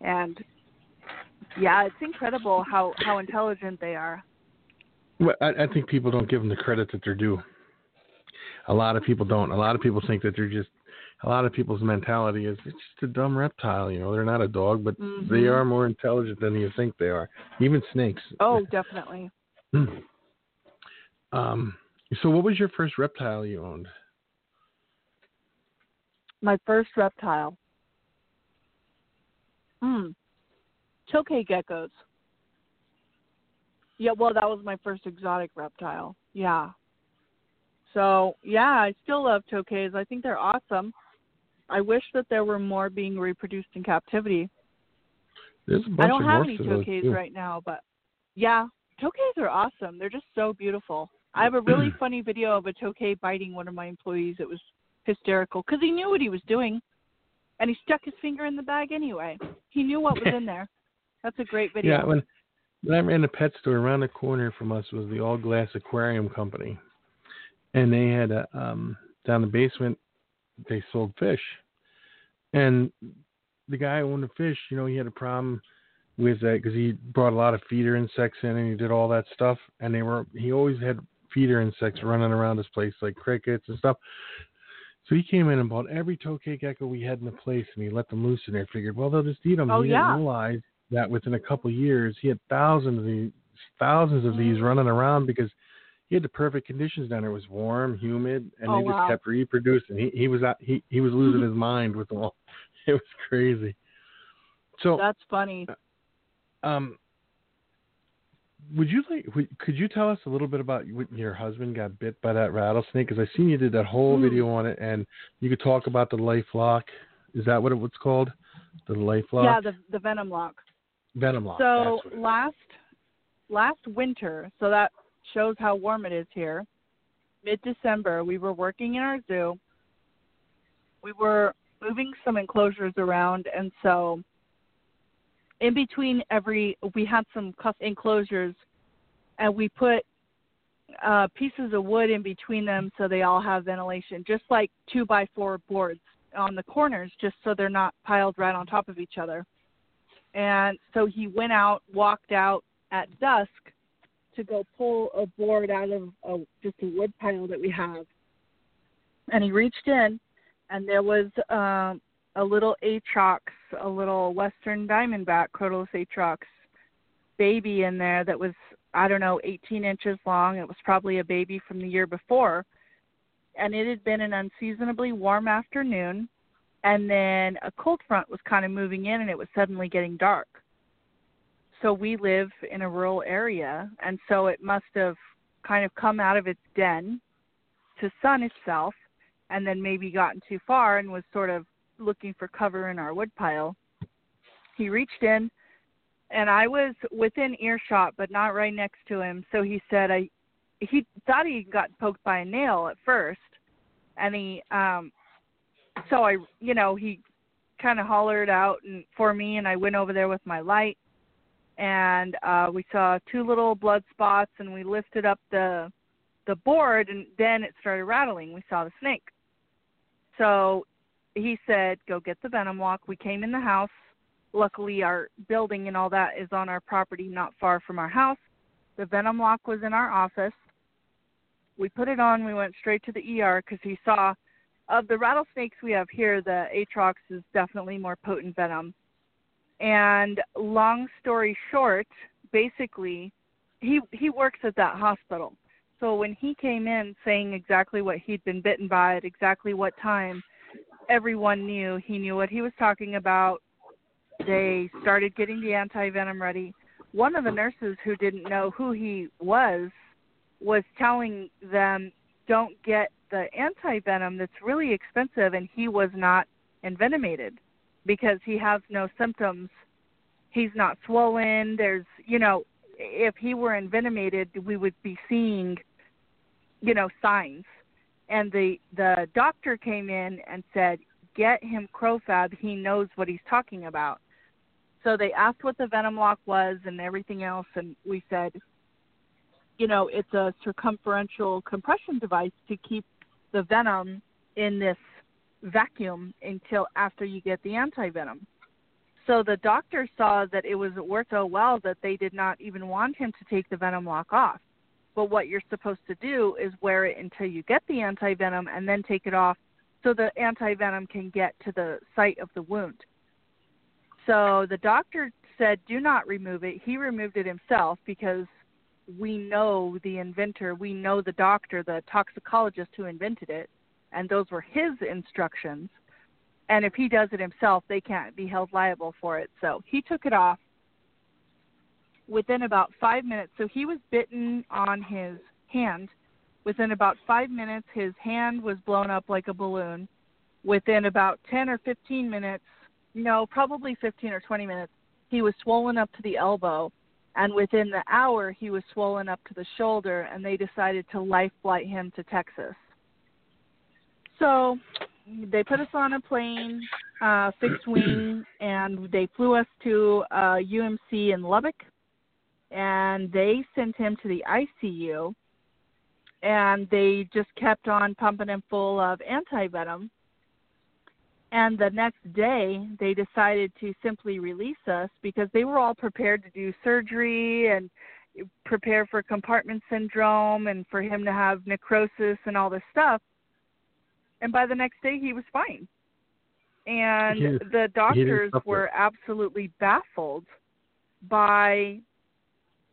And yeah, it's incredible how how intelligent they are. Well, I, I think people don't give them the credit that they're due. A lot of people don't. A lot of people think that they're just. A lot of people's mentality is it's just a dumb reptile. You know, they're not a dog, but they Mhm. are more intelligent than you think they are. Even snakes. Oh, definitely. Um. So, what was your first reptile you owned? My first reptile. Hmm. Tokay geckos. Yeah, well, that was my first exotic reptile. Yeah. So yeah, I still love tokays. I think they're awesome. I wish that there were more being reproduced in captivity. There's a bunch I don't of have any tokays too. right now, but yeah, tokays are awesome. They're just so beautiful. I have a really funny video of a tokay biting one of my employees. It was hysterical because he knew what he was doing, and he stuck his finger in the bag anyway. He knew what was in there. That's a great video. Yeah, when when I ran the pet store around the corner from us was the All Glass Aquarium Company, and they had a um down the basement they sold fish, and the guy who owned the fish, you know, he had a problem with that because he brought a lot of feeder insects in and he did all that stuff, and they were he always had feeder insects running around his place like crickets and stuff. So he came in and bought every tokay gecko we had in the place, and he let them loose in there. Figured, well, they'll just eat them. Oh, he yeah. didn't realize that within a couple of years, he had thousands of these, thousands of Mm. these running around because he had the perfect conditions down there. It was warm, humid, and Oh, they just wow. kept reproducing. He he was out, he he was losing his mind with them all. It was crazy. So That's funny. um, would you like? Would, could you tell us a little bit about when your husband got bit by that rattlesnake? Because I seen you did that whole Hmm. video on it, and you could talk about the life lock. Is that what it was called? The life lock. Yeah, the the venom lock. venom lock. So that's what it is. last last winter, so that shows how warm it is here. Mid December, we were working in our zoo. We were moving some enclosures around, and so in between every, we had some enclosures, and we put uh, pieces of wood in between them so they all have ventilation, just like two by four boards on the corners, just so they're not piled right on top of each other. And so he went out, walked out at dusk to go pull a board out of a, just a wood pile that we have. And he reached in, and there was um, a little atrox, a little western diamondback, Crotalus atrox baby in there that was, I don't know, 18 inches long. It was probably a baby from the year before. And it had been an unseasonably warm afternoon and then a cold front was kind of moving in and it was suddenly getting dark. So we live in a rural area and so it must have kind of come out of its den to sun itself and then maybe gotten too far and was sort of looking for cover in our woodpile. He reached in and I was within earshot but not right next to him. So he said I he thought he got poked by a nail at first and he um so I, you know, he kind of hollered out and for me, and I went over there with my light, and uh, we saw two little blood spots, and we lifted up the the board, and then it started rattling. We saw the snake. So he said, "Go get the venom lock." We came in the house. Luckily, our building and all that is on our property, not far from our house. The venom lock was in our office. We put it on. We went straight to the ER because he saw of the rattlesnakes we have here, the Atrox is definitely more potent venom. And long story short, basically, he he works at that hospital. So when he came in saying exactly what he'd been bitten by at exactly what time, everyone knew he knew what he was talking about. They started getting the anti venom ready. One of the nurses who didn't know who he was was telling them don't get the anti venom that's really expensive and he was not envenomated because he has no symptoms he's not swollen there's you know if he were envenomated we would be seeing you know signs and the the doctor came in and said get him crofab he knows what he's talking about so they asked what the venom lock was and everything else and we said you know, it's a circumferential compression device to keep the venom in this vacuum until after you get the anti venom. So the doctor saw that it was worked so well that they did not even want him to take the venom lock off. But what you're supposed to do is wear it until you get the anti venom and then take it off so the anti venom can get to the site of the wound. So the doctor said, do not remove it. He removed it himself because we know the inventor, we know the doctor, the toxicologist who invented it, and those were his instructions. And if he does it himself, they can't be held liable for it. So he took it off. Within about five minutes. So he was bitten on his hand. Within about five minutes, his hand was blown up like a balloon. Within about 10 or 15 minutes, no, probably 15 or 20 minutes, he was swollen up to the elbow. And within the hour, he was swollen up to the shoulder, and they decided to life flight him to Texas. So they put us on a plane, uh, fixed wing, and they flew us to uh, UMC in Lubbock, and they sent him to the ICU, and they just kept on pumping him full of anti venom. And the next day, they decided to simply release us because they were all prepared to do surgery and prepare for compartment syndrome and for him to have necrosis and all this stuff and by the next day he was fine. And the doctors were absolutely baffled by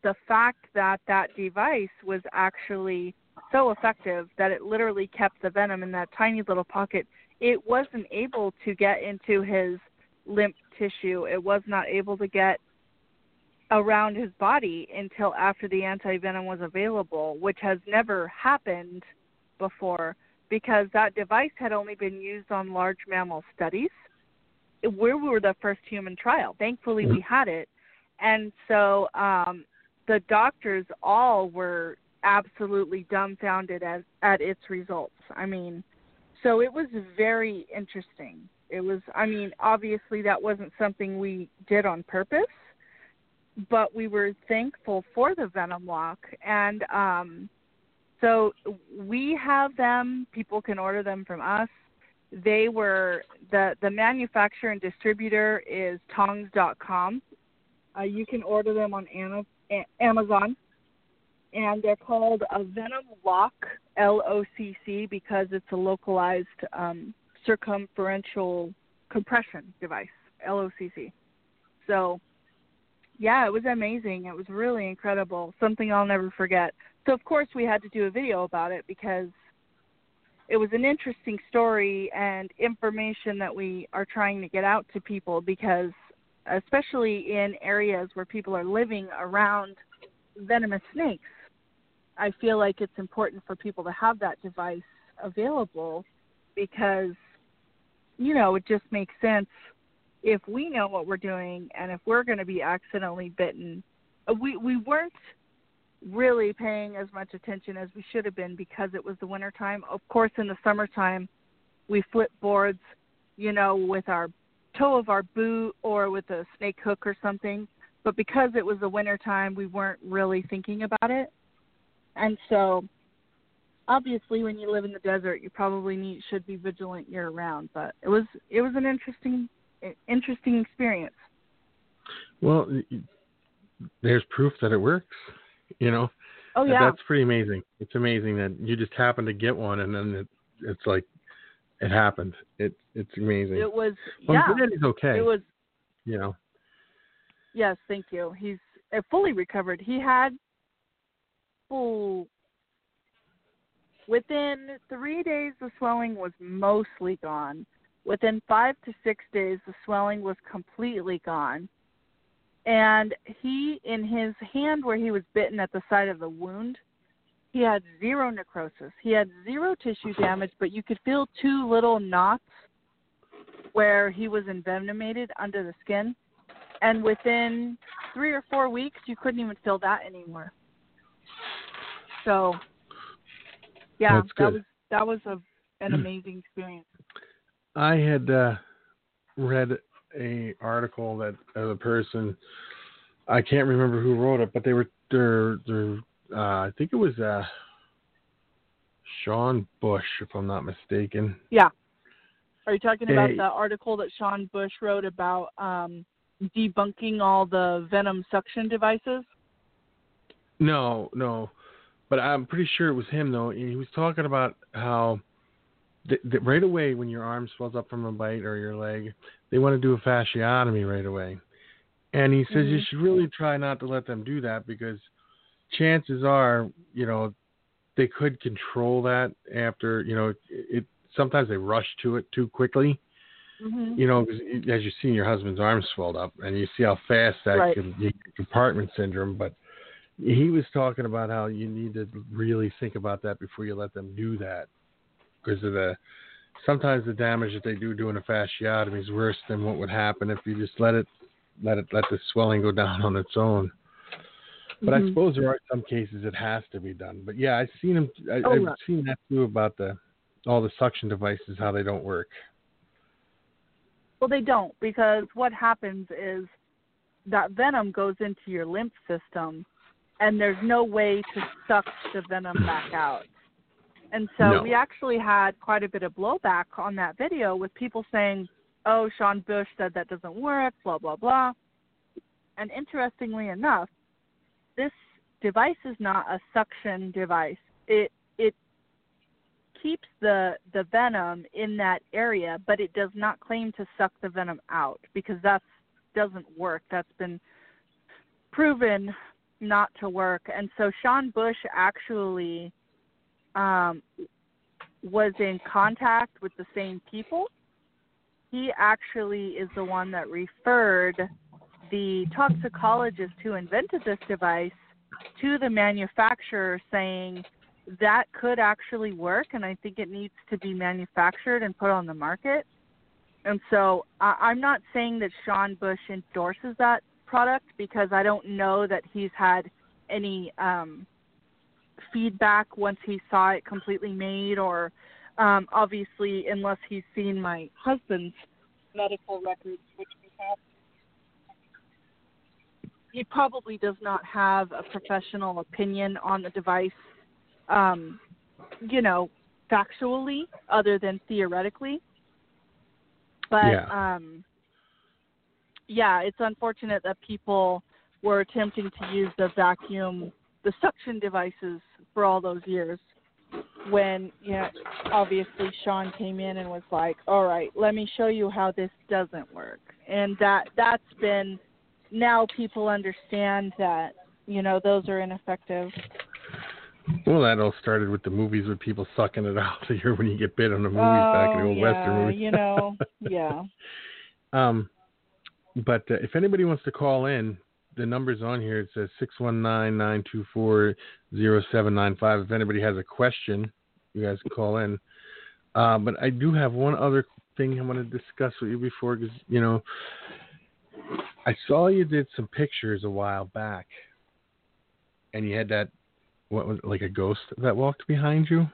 the fact that that device was actually so effective that it literally kept the venom in that tiny little pocket. It wasn't able to get into his lymph tissue. It was not able to get around his body until after the anti venom was available, which has never happened before because that device had only been used on large mammal studies. We were the first human trial. Thankfully, we had it. And so um, the doctors all were absolutely dumbfounded at, at its results. I mean, so it was very interesting. It was, I mean, obviously that wasn't something we did on purpose, but we were thankful for the Venom Lock. And, um, so we have them. People can order them from us. They were the the manufacturer and distributor is Tongs.com. Uh, you can order them on Ana- A- Amazon, and they're called a Venom Lock L O C C because it's a localized um, circumferential compression device L O C C. So yeah, it was amazing. It was really incredible. Something I'll never forget. So of course we had to do a video about it because it was an interesting story and information that we are trying to get out to people because especially in areas where people are living around venomous snakes, I feel like it's important for people to have that device available because you know, it just makes sense if we know what we're doing and if we're going to be accidentally bitten. uh, We we weren't really paying as much attention as we should have been because it was the winter time. Of course, in the summertime, we flip boards, you know, with our toe of our boot or with a snake hook or something. But because it was the winter time, we weren't really thinking about it. And so, obviously, when you live in the desert, you probably need should be vigilant year round. But it was it was an interesting interesting experience. Well, there's proof that it works. You know, Oh yeah, that's pretty amazing. It's amazing that you just happen to get one, and then it, it's like it happened. It it's amazing. it was well, yeah. He's okay. It was you know, Yes, thank you. He's uh, fully recovered. He had full. Within three days, the swelling was mostly gone. Within five to six days, the swelling was completely gone. And he, in his hand where he was bitten at the side of the wound, he had zero necrosis. He had zero tissue damage, but you could feel two little knots where he was envenomated under the skin. And within three or four weeks you couldn't even feel that anymore. So yeah that was that was a an amazing experience. I had uh, read a article that uh, the person I can't remember who wrote it, but they were they're they're uh, I think it was uh, Sean Bush, if I'm not mistaken. yeah are you talking about the article that sean bush wrote about um debunking all the venom suction devices No, no, but I'm pretty sure it was him though. He was talking about how th- th- right away when your arm swells up from a bite or your leg, they want to do a fasciotomy right away. And he says you Mhm. should really try not to let them do that because chances are, you know, they could control that after, you know, it, it sometimes they rush to it too quickly. Mhm. you know, as you've seen, your husband's arms swelled up, and you see how fast that Right. can you compartment syndrome. But he was talking about how you need to really think about that before you let them do that, because of the sometimes the damage that they do doing a fasciotomy is worse than what would happen if you just let it let it let the swelling go down on its own. But I Mhm. suppose there are some cases it has to be done. But yeah, I've seen them. I, Oh, I've right. seen that too about the all the suction devices how they don't work. Well, they don't because what happens is that venom goes into your lymph system, and there's no way to suck the venom back out. And so No. we actually had quite a bit of blowback on that video with people saying, "Oh, Sean Bush said that doesn't work," blah blah blah. And interestingly enough, this device is not a suction device. It it keeps the the venom in that area, but it does not claim to suck the venom out because that doesn't work. That's been proven not to work. And so Sean Bush actually um, was in contact with the same people. He actually is the one that referred the toxicologist who invented this device to the manufacturer saying that could actually work and I think it needs to be manufactured and put on the market. And so I, I'm not saying that Sean Bush endorses that product because I don't know that he's had any um, feedback once he saw it completely made, or um, obviously, unless he's seen my husband's medical records, which we have. He probably does not have a professional opinion on the device, um, you know, factually, other than theoretically. But Yeah. um, yeah, it's unfortunate that people were attempting to use the vacuum, the suction devices for all those years. When you know, obviously Sean came in and was like, "All right, let me show you how this doesn't work," and that that's been now people understand that you know those are ineffective. Well, that all started with the movies with people sucking it out. You're when you get bit on the movies back in the oh old yeah, western movies. you know, yeah. um, but uh, if anybody wants to call in, the number's on here. It says six one nine nine two four zero seven nine five. If anybody has a question, you guys can call in. Uh, but I do have one other thing I want to discuss with you before, because you know, I saw you did some pictures a while back, and you had that what was it, like a ghost that walked behind you.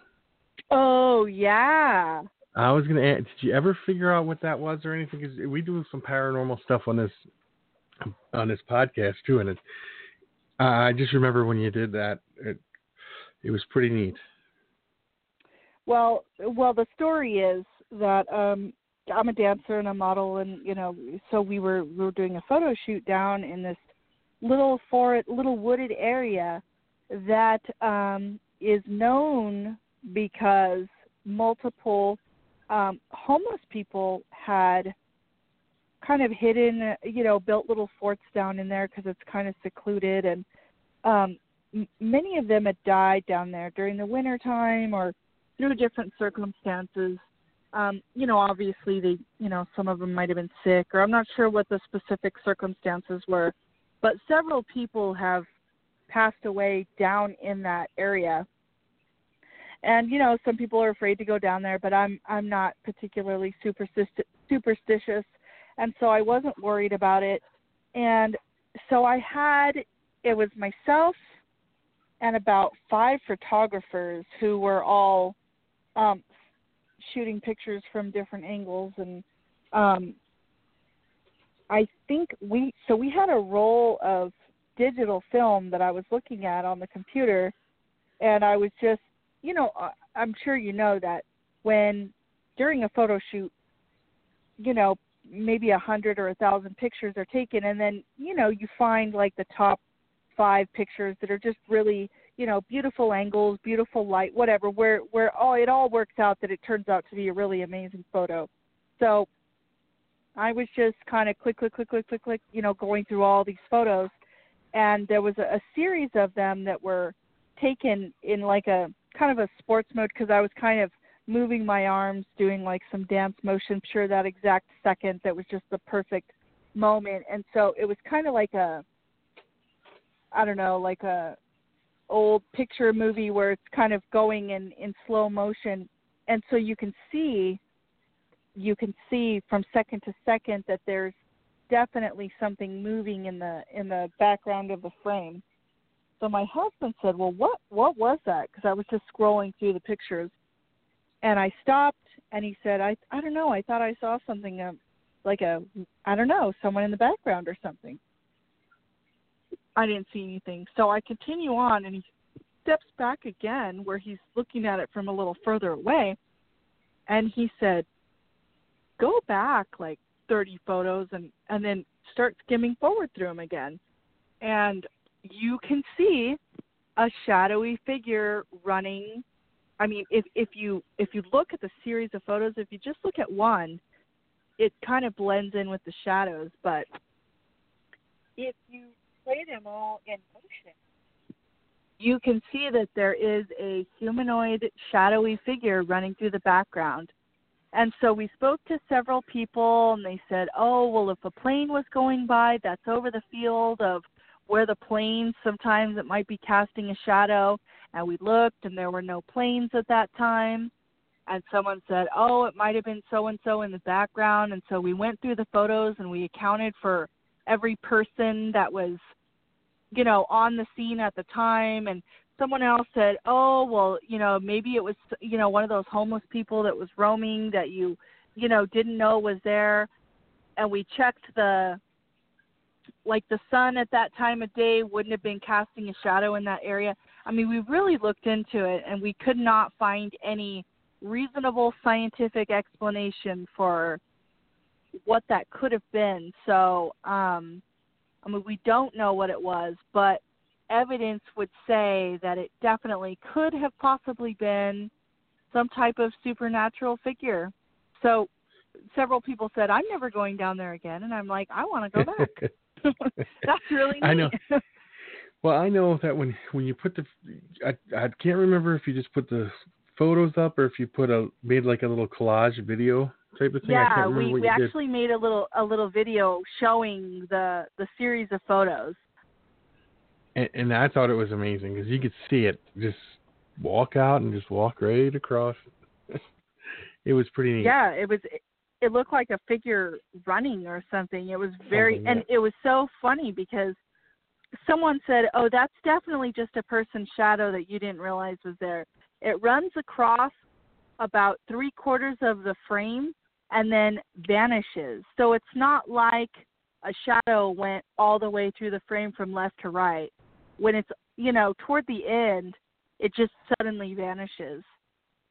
Oh yeah. I was gonna ask, did you ever figure out what that was or anything? Because we do some paranormal stuff on this on this podcast too, and it, uh, I just remember when you did that, it, it was pretty neat. Well, well, the story is that um I'm a dancer and a model, and you know, so we were we were doing a photo shoot down in this little forest, little wooded area that um is known because multiple um homeless people had kind of hidden, you know, built little forts down in there because it's kind of secluded, and um m- many of them had died down there during the winter time or through different circumstances. Um, you know, obviously they, you know, some of them might have been sick, or I'm not sure what the specific circumstances were, but several people have passed away down in that area. And you know, some people are afraid to go down there, but I'm I'm not particularly superstiti- superstitious, and so I wasn't worried about it. And so I had it was myself and about five photographers who were all um, shooting pictures from different angles and um, I think we so we had a roll of digital film that I was looking at on the computer and I was just you know I'm sure you know that when during a photo shoot you know maybe a hundred or a thousand pictures are taken and then you know you find like the top five pictures that are just really you know beautiful angles beautiful light whatever where where all it all works out that it turns out to be a really amazing photo so i was just kind of click click click click click click you know going through all these photos and there was a, a series of them that were taken in like a kind of a sports mode because i was kind of moving my arms, doing like some dance motion. Sure, that exact second, that was just the perfect moment. And so it was kind of like a, I don't know, like a old picture movie where it's kind of going in in slow motion, and so you can see, you can see from second to second that there's definitely something moving in the in the background of the frame. So my husband said, "Well, what what was that?" Because I was just scrolling through the pictures, and I stopped, and he said, "I I don't know. I thought I saw something uh, like a I don't know, someone in the background or something." I didn't see anything, so I continue on, and he steps back again, where he's looking at it from a little further away, and he said, "Go back like 30 photos and and then start skimming forward through them again. And you can see a shadowy figure running. I mean if if you if you look at the series of photos if you just look at one it kind of blends in with the shadows. But if you play them all in motion you can see that there is a humanoid shadowy figure running through the background and so we spoke to several people, and they said, oh, well, if a plane was going by, that's over the field of where the plane, sometimes it might be casting a shadow. And we looked, and there were no planes at that time. And someone said, oh, it might have been so and so in the background. And so we went through the photos and we accounted for every person that was, you know, on the scene at the time. And someone else said, "Oh, well, you know, maybe it was, you know, one of those homeless people that was roaming that you, you know, didn't know was there." And we checked the like the sun at that time of day wouldn't have been casting a shadow in that area. I mean, we really looked into it and we could not find any reasonable scientific explanation for what that could have been. So, um I mean, we don't know what it was, but evidence would say that it definitely could have possibly been some type of supernatural figure. So several people said, I'm never going down there again. And I'm like, I want to go back. That's really neat. I know. Well, I know that when when you put the, I I can't remember if you just put the photos up or if you put a made like a little collage video type of thing. Yeah, we we actually did. made a little a little video showing the the series of photos and, and I thought it was amazing because you could see it just walk out and just walk right across. it was pretty neat. Yeah, it was. It looked like a figure running or something. It was very, something, yeah. and it was so funny because someone said, "Oh, that's definitely just a person's shadow that you didn't realize was there." It runs across about three quarters of the frame and then vanishes. So it's not like a shadow went all the way through the frame from left to right. When it's you know toward the end it just suddenly vanishes.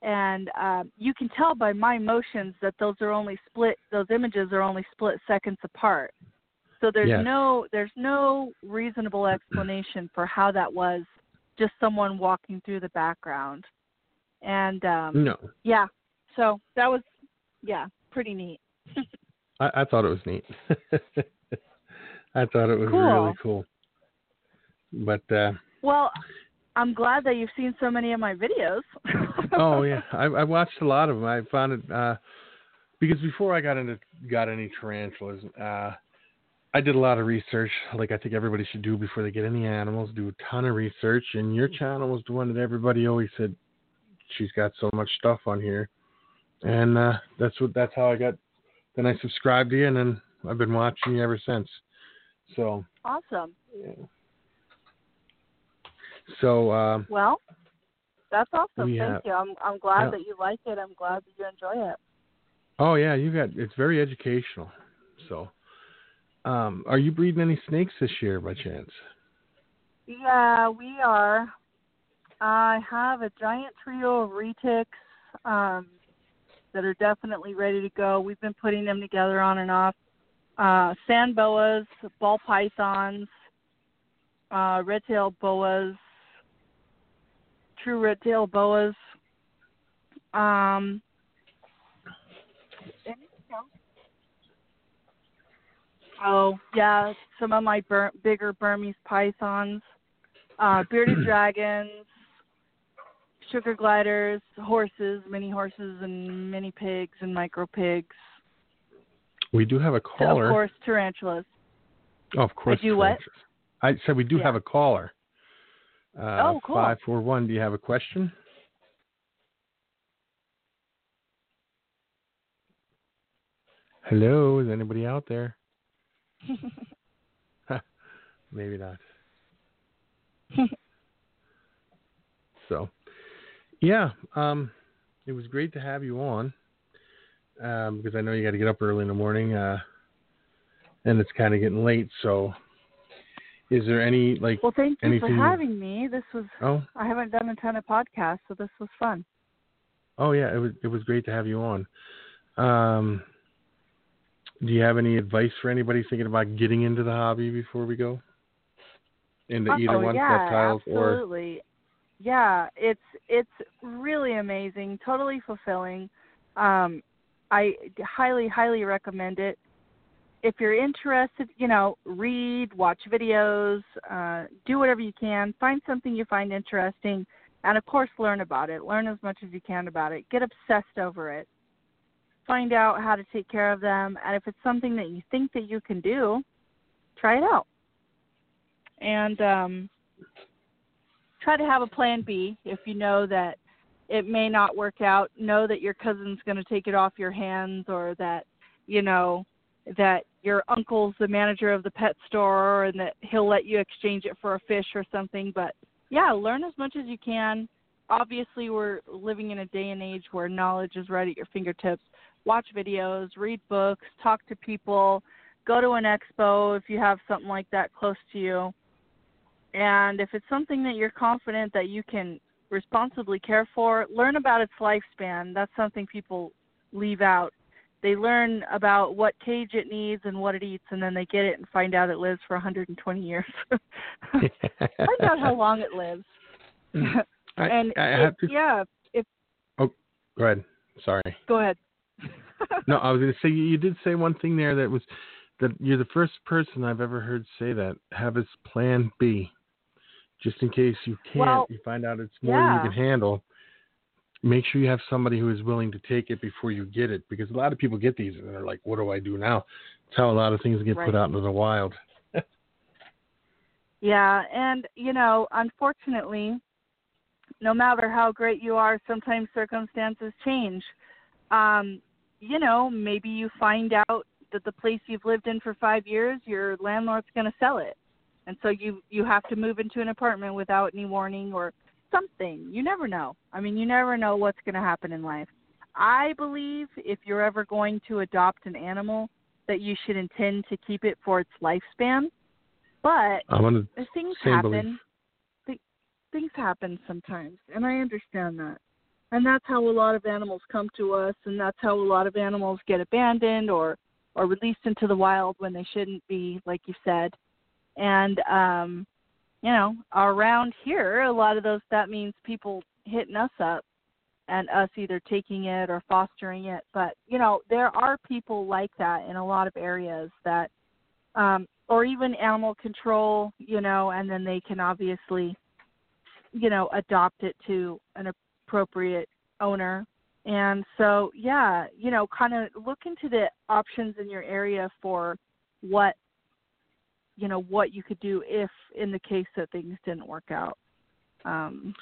And um, you can tell by my motions that those are only split those images are only split seconds apart. So there's yes. no there's no reasonable explanation for how that was just someone walking through the background. And um no. yeah. So that was yeah pretty neat I, I thought it was neat i thought it was cool. really cool but uh, well, I'm glad that you've seen so many of my videos. oh yeah, I, I watched a lot of them. I found it uh, because before I got into got any tarantulas, uh, I did a lot of research, like I think everybody should do before they get any animals. Do a ton of research, and your channel was the one that everybody always said she's got so much stuff on here, and uh, that's what that's how I got. Then I subscribed to you, and then I've been watching you ever since. So awesome. Yeah. So um, well, that's awesome. Thank have, you. I'm I'm glad yeah. that you like it. I'm glad that you enjoy it. Oh yeah, you got it's very educational. So, um, are you breeding any snakes this year by chance? Yeah, we are. I have a giant trio of retics um, that are definitely ready to go. We've been putting them together on and off. Uh, sand boas, ball pythons, uh, red-tailed boas, true red-tail boas. Um, oh yeah, some of my bur- bigger Burmese pythons, uh, bearded dragons, sugar gliders, horses, mini horses, and mini pigs and micro pigs. We do have a caller. Of course, tarantulas. Oh, of course. I do what? I said we do Yeah. have a caller. Uh, Oh, cool. Five four one. Do you have a question? Hello, is anybody out there? Maybe not. so, yeah, um, it was great to have you on um, because I know you got to get up early in the morning, uh, and it's kind of getting late. So, is there any like? Well, thank you Anything- for having me. This was Oh, I haven't done a ton of podcasts, so this was fun. oh yeah, it was it was great to have you on. Um, do you have any advice for anybody thinking about getting into the hobby before we go? Into either oh, one, yeah, reptiles or absolutely. Yeah, it's it's really amazing, totally fulfilling. Um, I highly, highly recommend it. If you're interested, you know, read, watch videos, uh, do whatever you can. Find something you find interesting, and of course, learn about it. Learn as much as you can about it. Get obsessed over it. Find out how to take care of them, and if it's something that you think that you can do, try it out. And um, try to have a plan B if you know that it may not work out. Know that your cousin's going to take it off your hands, or that you know that your uncle's the manager of the pet store, and that he'll let you exchange it for a fish or something. But yeah, learn as much as you can. Obviously, we're living in a day and age where knowledge is right at your fingertips. Watch videos, read books, talk to people, go to an expo if you have something like that close to you. And if it's something that you're confident that you can responsibly care for, learn about its lifespan. That's something people leave out. They learn about what cage it needs and what it eats, and then they get it and find out it lives for 120 years. find out how long it lives. I, and I it- have to yeah, if oh, go ahead. Sorry. go ahead. No, I was going to say you, you did say one thing there that was that you're the first person I've ever heard say that. Have a plan B, just in case you can't. Well, you find out it's more than you can handle. Make sure you have somebody who is willing to take it before you get it, because a lot of people get these and they're like, "What do I do now?" That's how a lot of things get put out into the wild. Yeah, and you know, unfortunately, no matter how great you are, sometimes circumstances change. Um, you know, maybe you find out that the place you've lived in for 5 years, your landlord's going to sell it. And so you you have to move into an apartment without any warning or something. You never know. I mean, you never know what's going to happen in life. I believe if you're ever going to adopt an animal that you should intend to keep it for its lifespan. But I'm things happen. Th- things happen sometimes, and I understand that. And that's how a lot of animals come to us, and that's how a lot of animals get abandoned or or released into the wild when they shouldn't be, like you said. And um, you know, around here, a lot of those that means people hitting us up and us either taking it or fostering it. But you know, there are people like that in a lot of areas that um, or even animal control, you know, and then they can obviously, you know, adopt it to an appropriate owner. And so, yeah, you know, kind of look into the options in your area for what, you know, what you could do if in the case that things didn't work out. Um,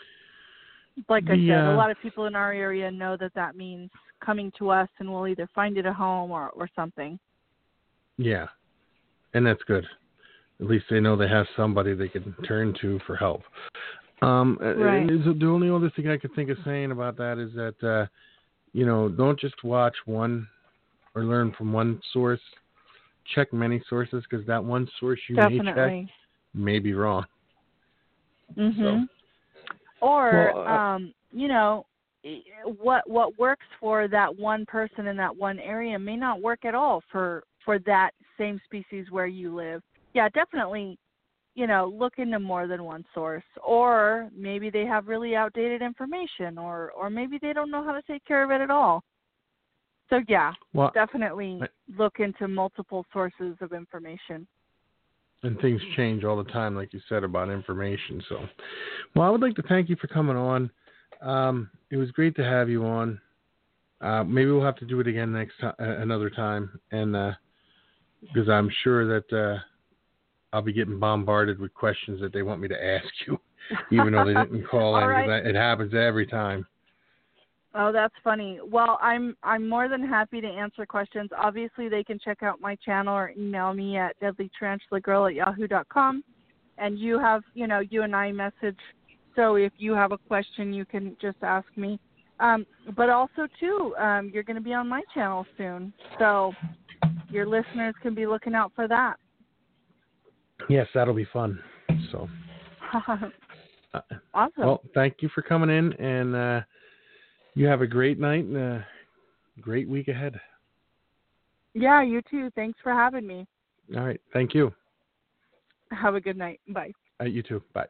like I The, said, a lot of people in our area know that that means coming to us and we'll either find it a home or, or something. Yeah, and that's good. At least they know they have somebody they can turn to for help. Um, uh, Right. the only other thing I could think of saying about that is that uh, you know don't just watch one or learn from one source. Check many sources because that one source you may check may be wrong. Mhm. Or Well, uh, um, you know, what what works for that one person in that one area may not work at all for for that same species where you live. Yeah, definitely, you know, look into more than one source or maybe they have really outdated information or or maybe they don't know how to take care of it at all. So yeah, Well, definitely I- look into multiple sources of information. and things change all the time, like you said about information. So, well, I would like to thank you for coming on. Um, it was great to have you on. Uh, maybe we'll have to do it again next time, another time, and because uh, I'm sure that uh, I'll be getting bombarded with questions that they want me to ask you, even though they didn't call in. Right. It happens every time. Oh, that's funny. Well, I'm I'm more than happy to answer questions. Obviously, they can check out my channel or email me at deadlytarantulagirl at yahoo.com. And you have, you know, you and I message. So if you have a question, you can just ask me. Um, but also too, um, you're going to be on my channel soon, so your listeners can be looking out for that. Yes, that'll be fun. So. Uh, awesome. Well, thank you for coming in, and uh, you have a great night and a great week ahead. Yeah, you too. Thanks for having me. All right. Thank you. Have a good night. Bye. Uh, you too. Bye.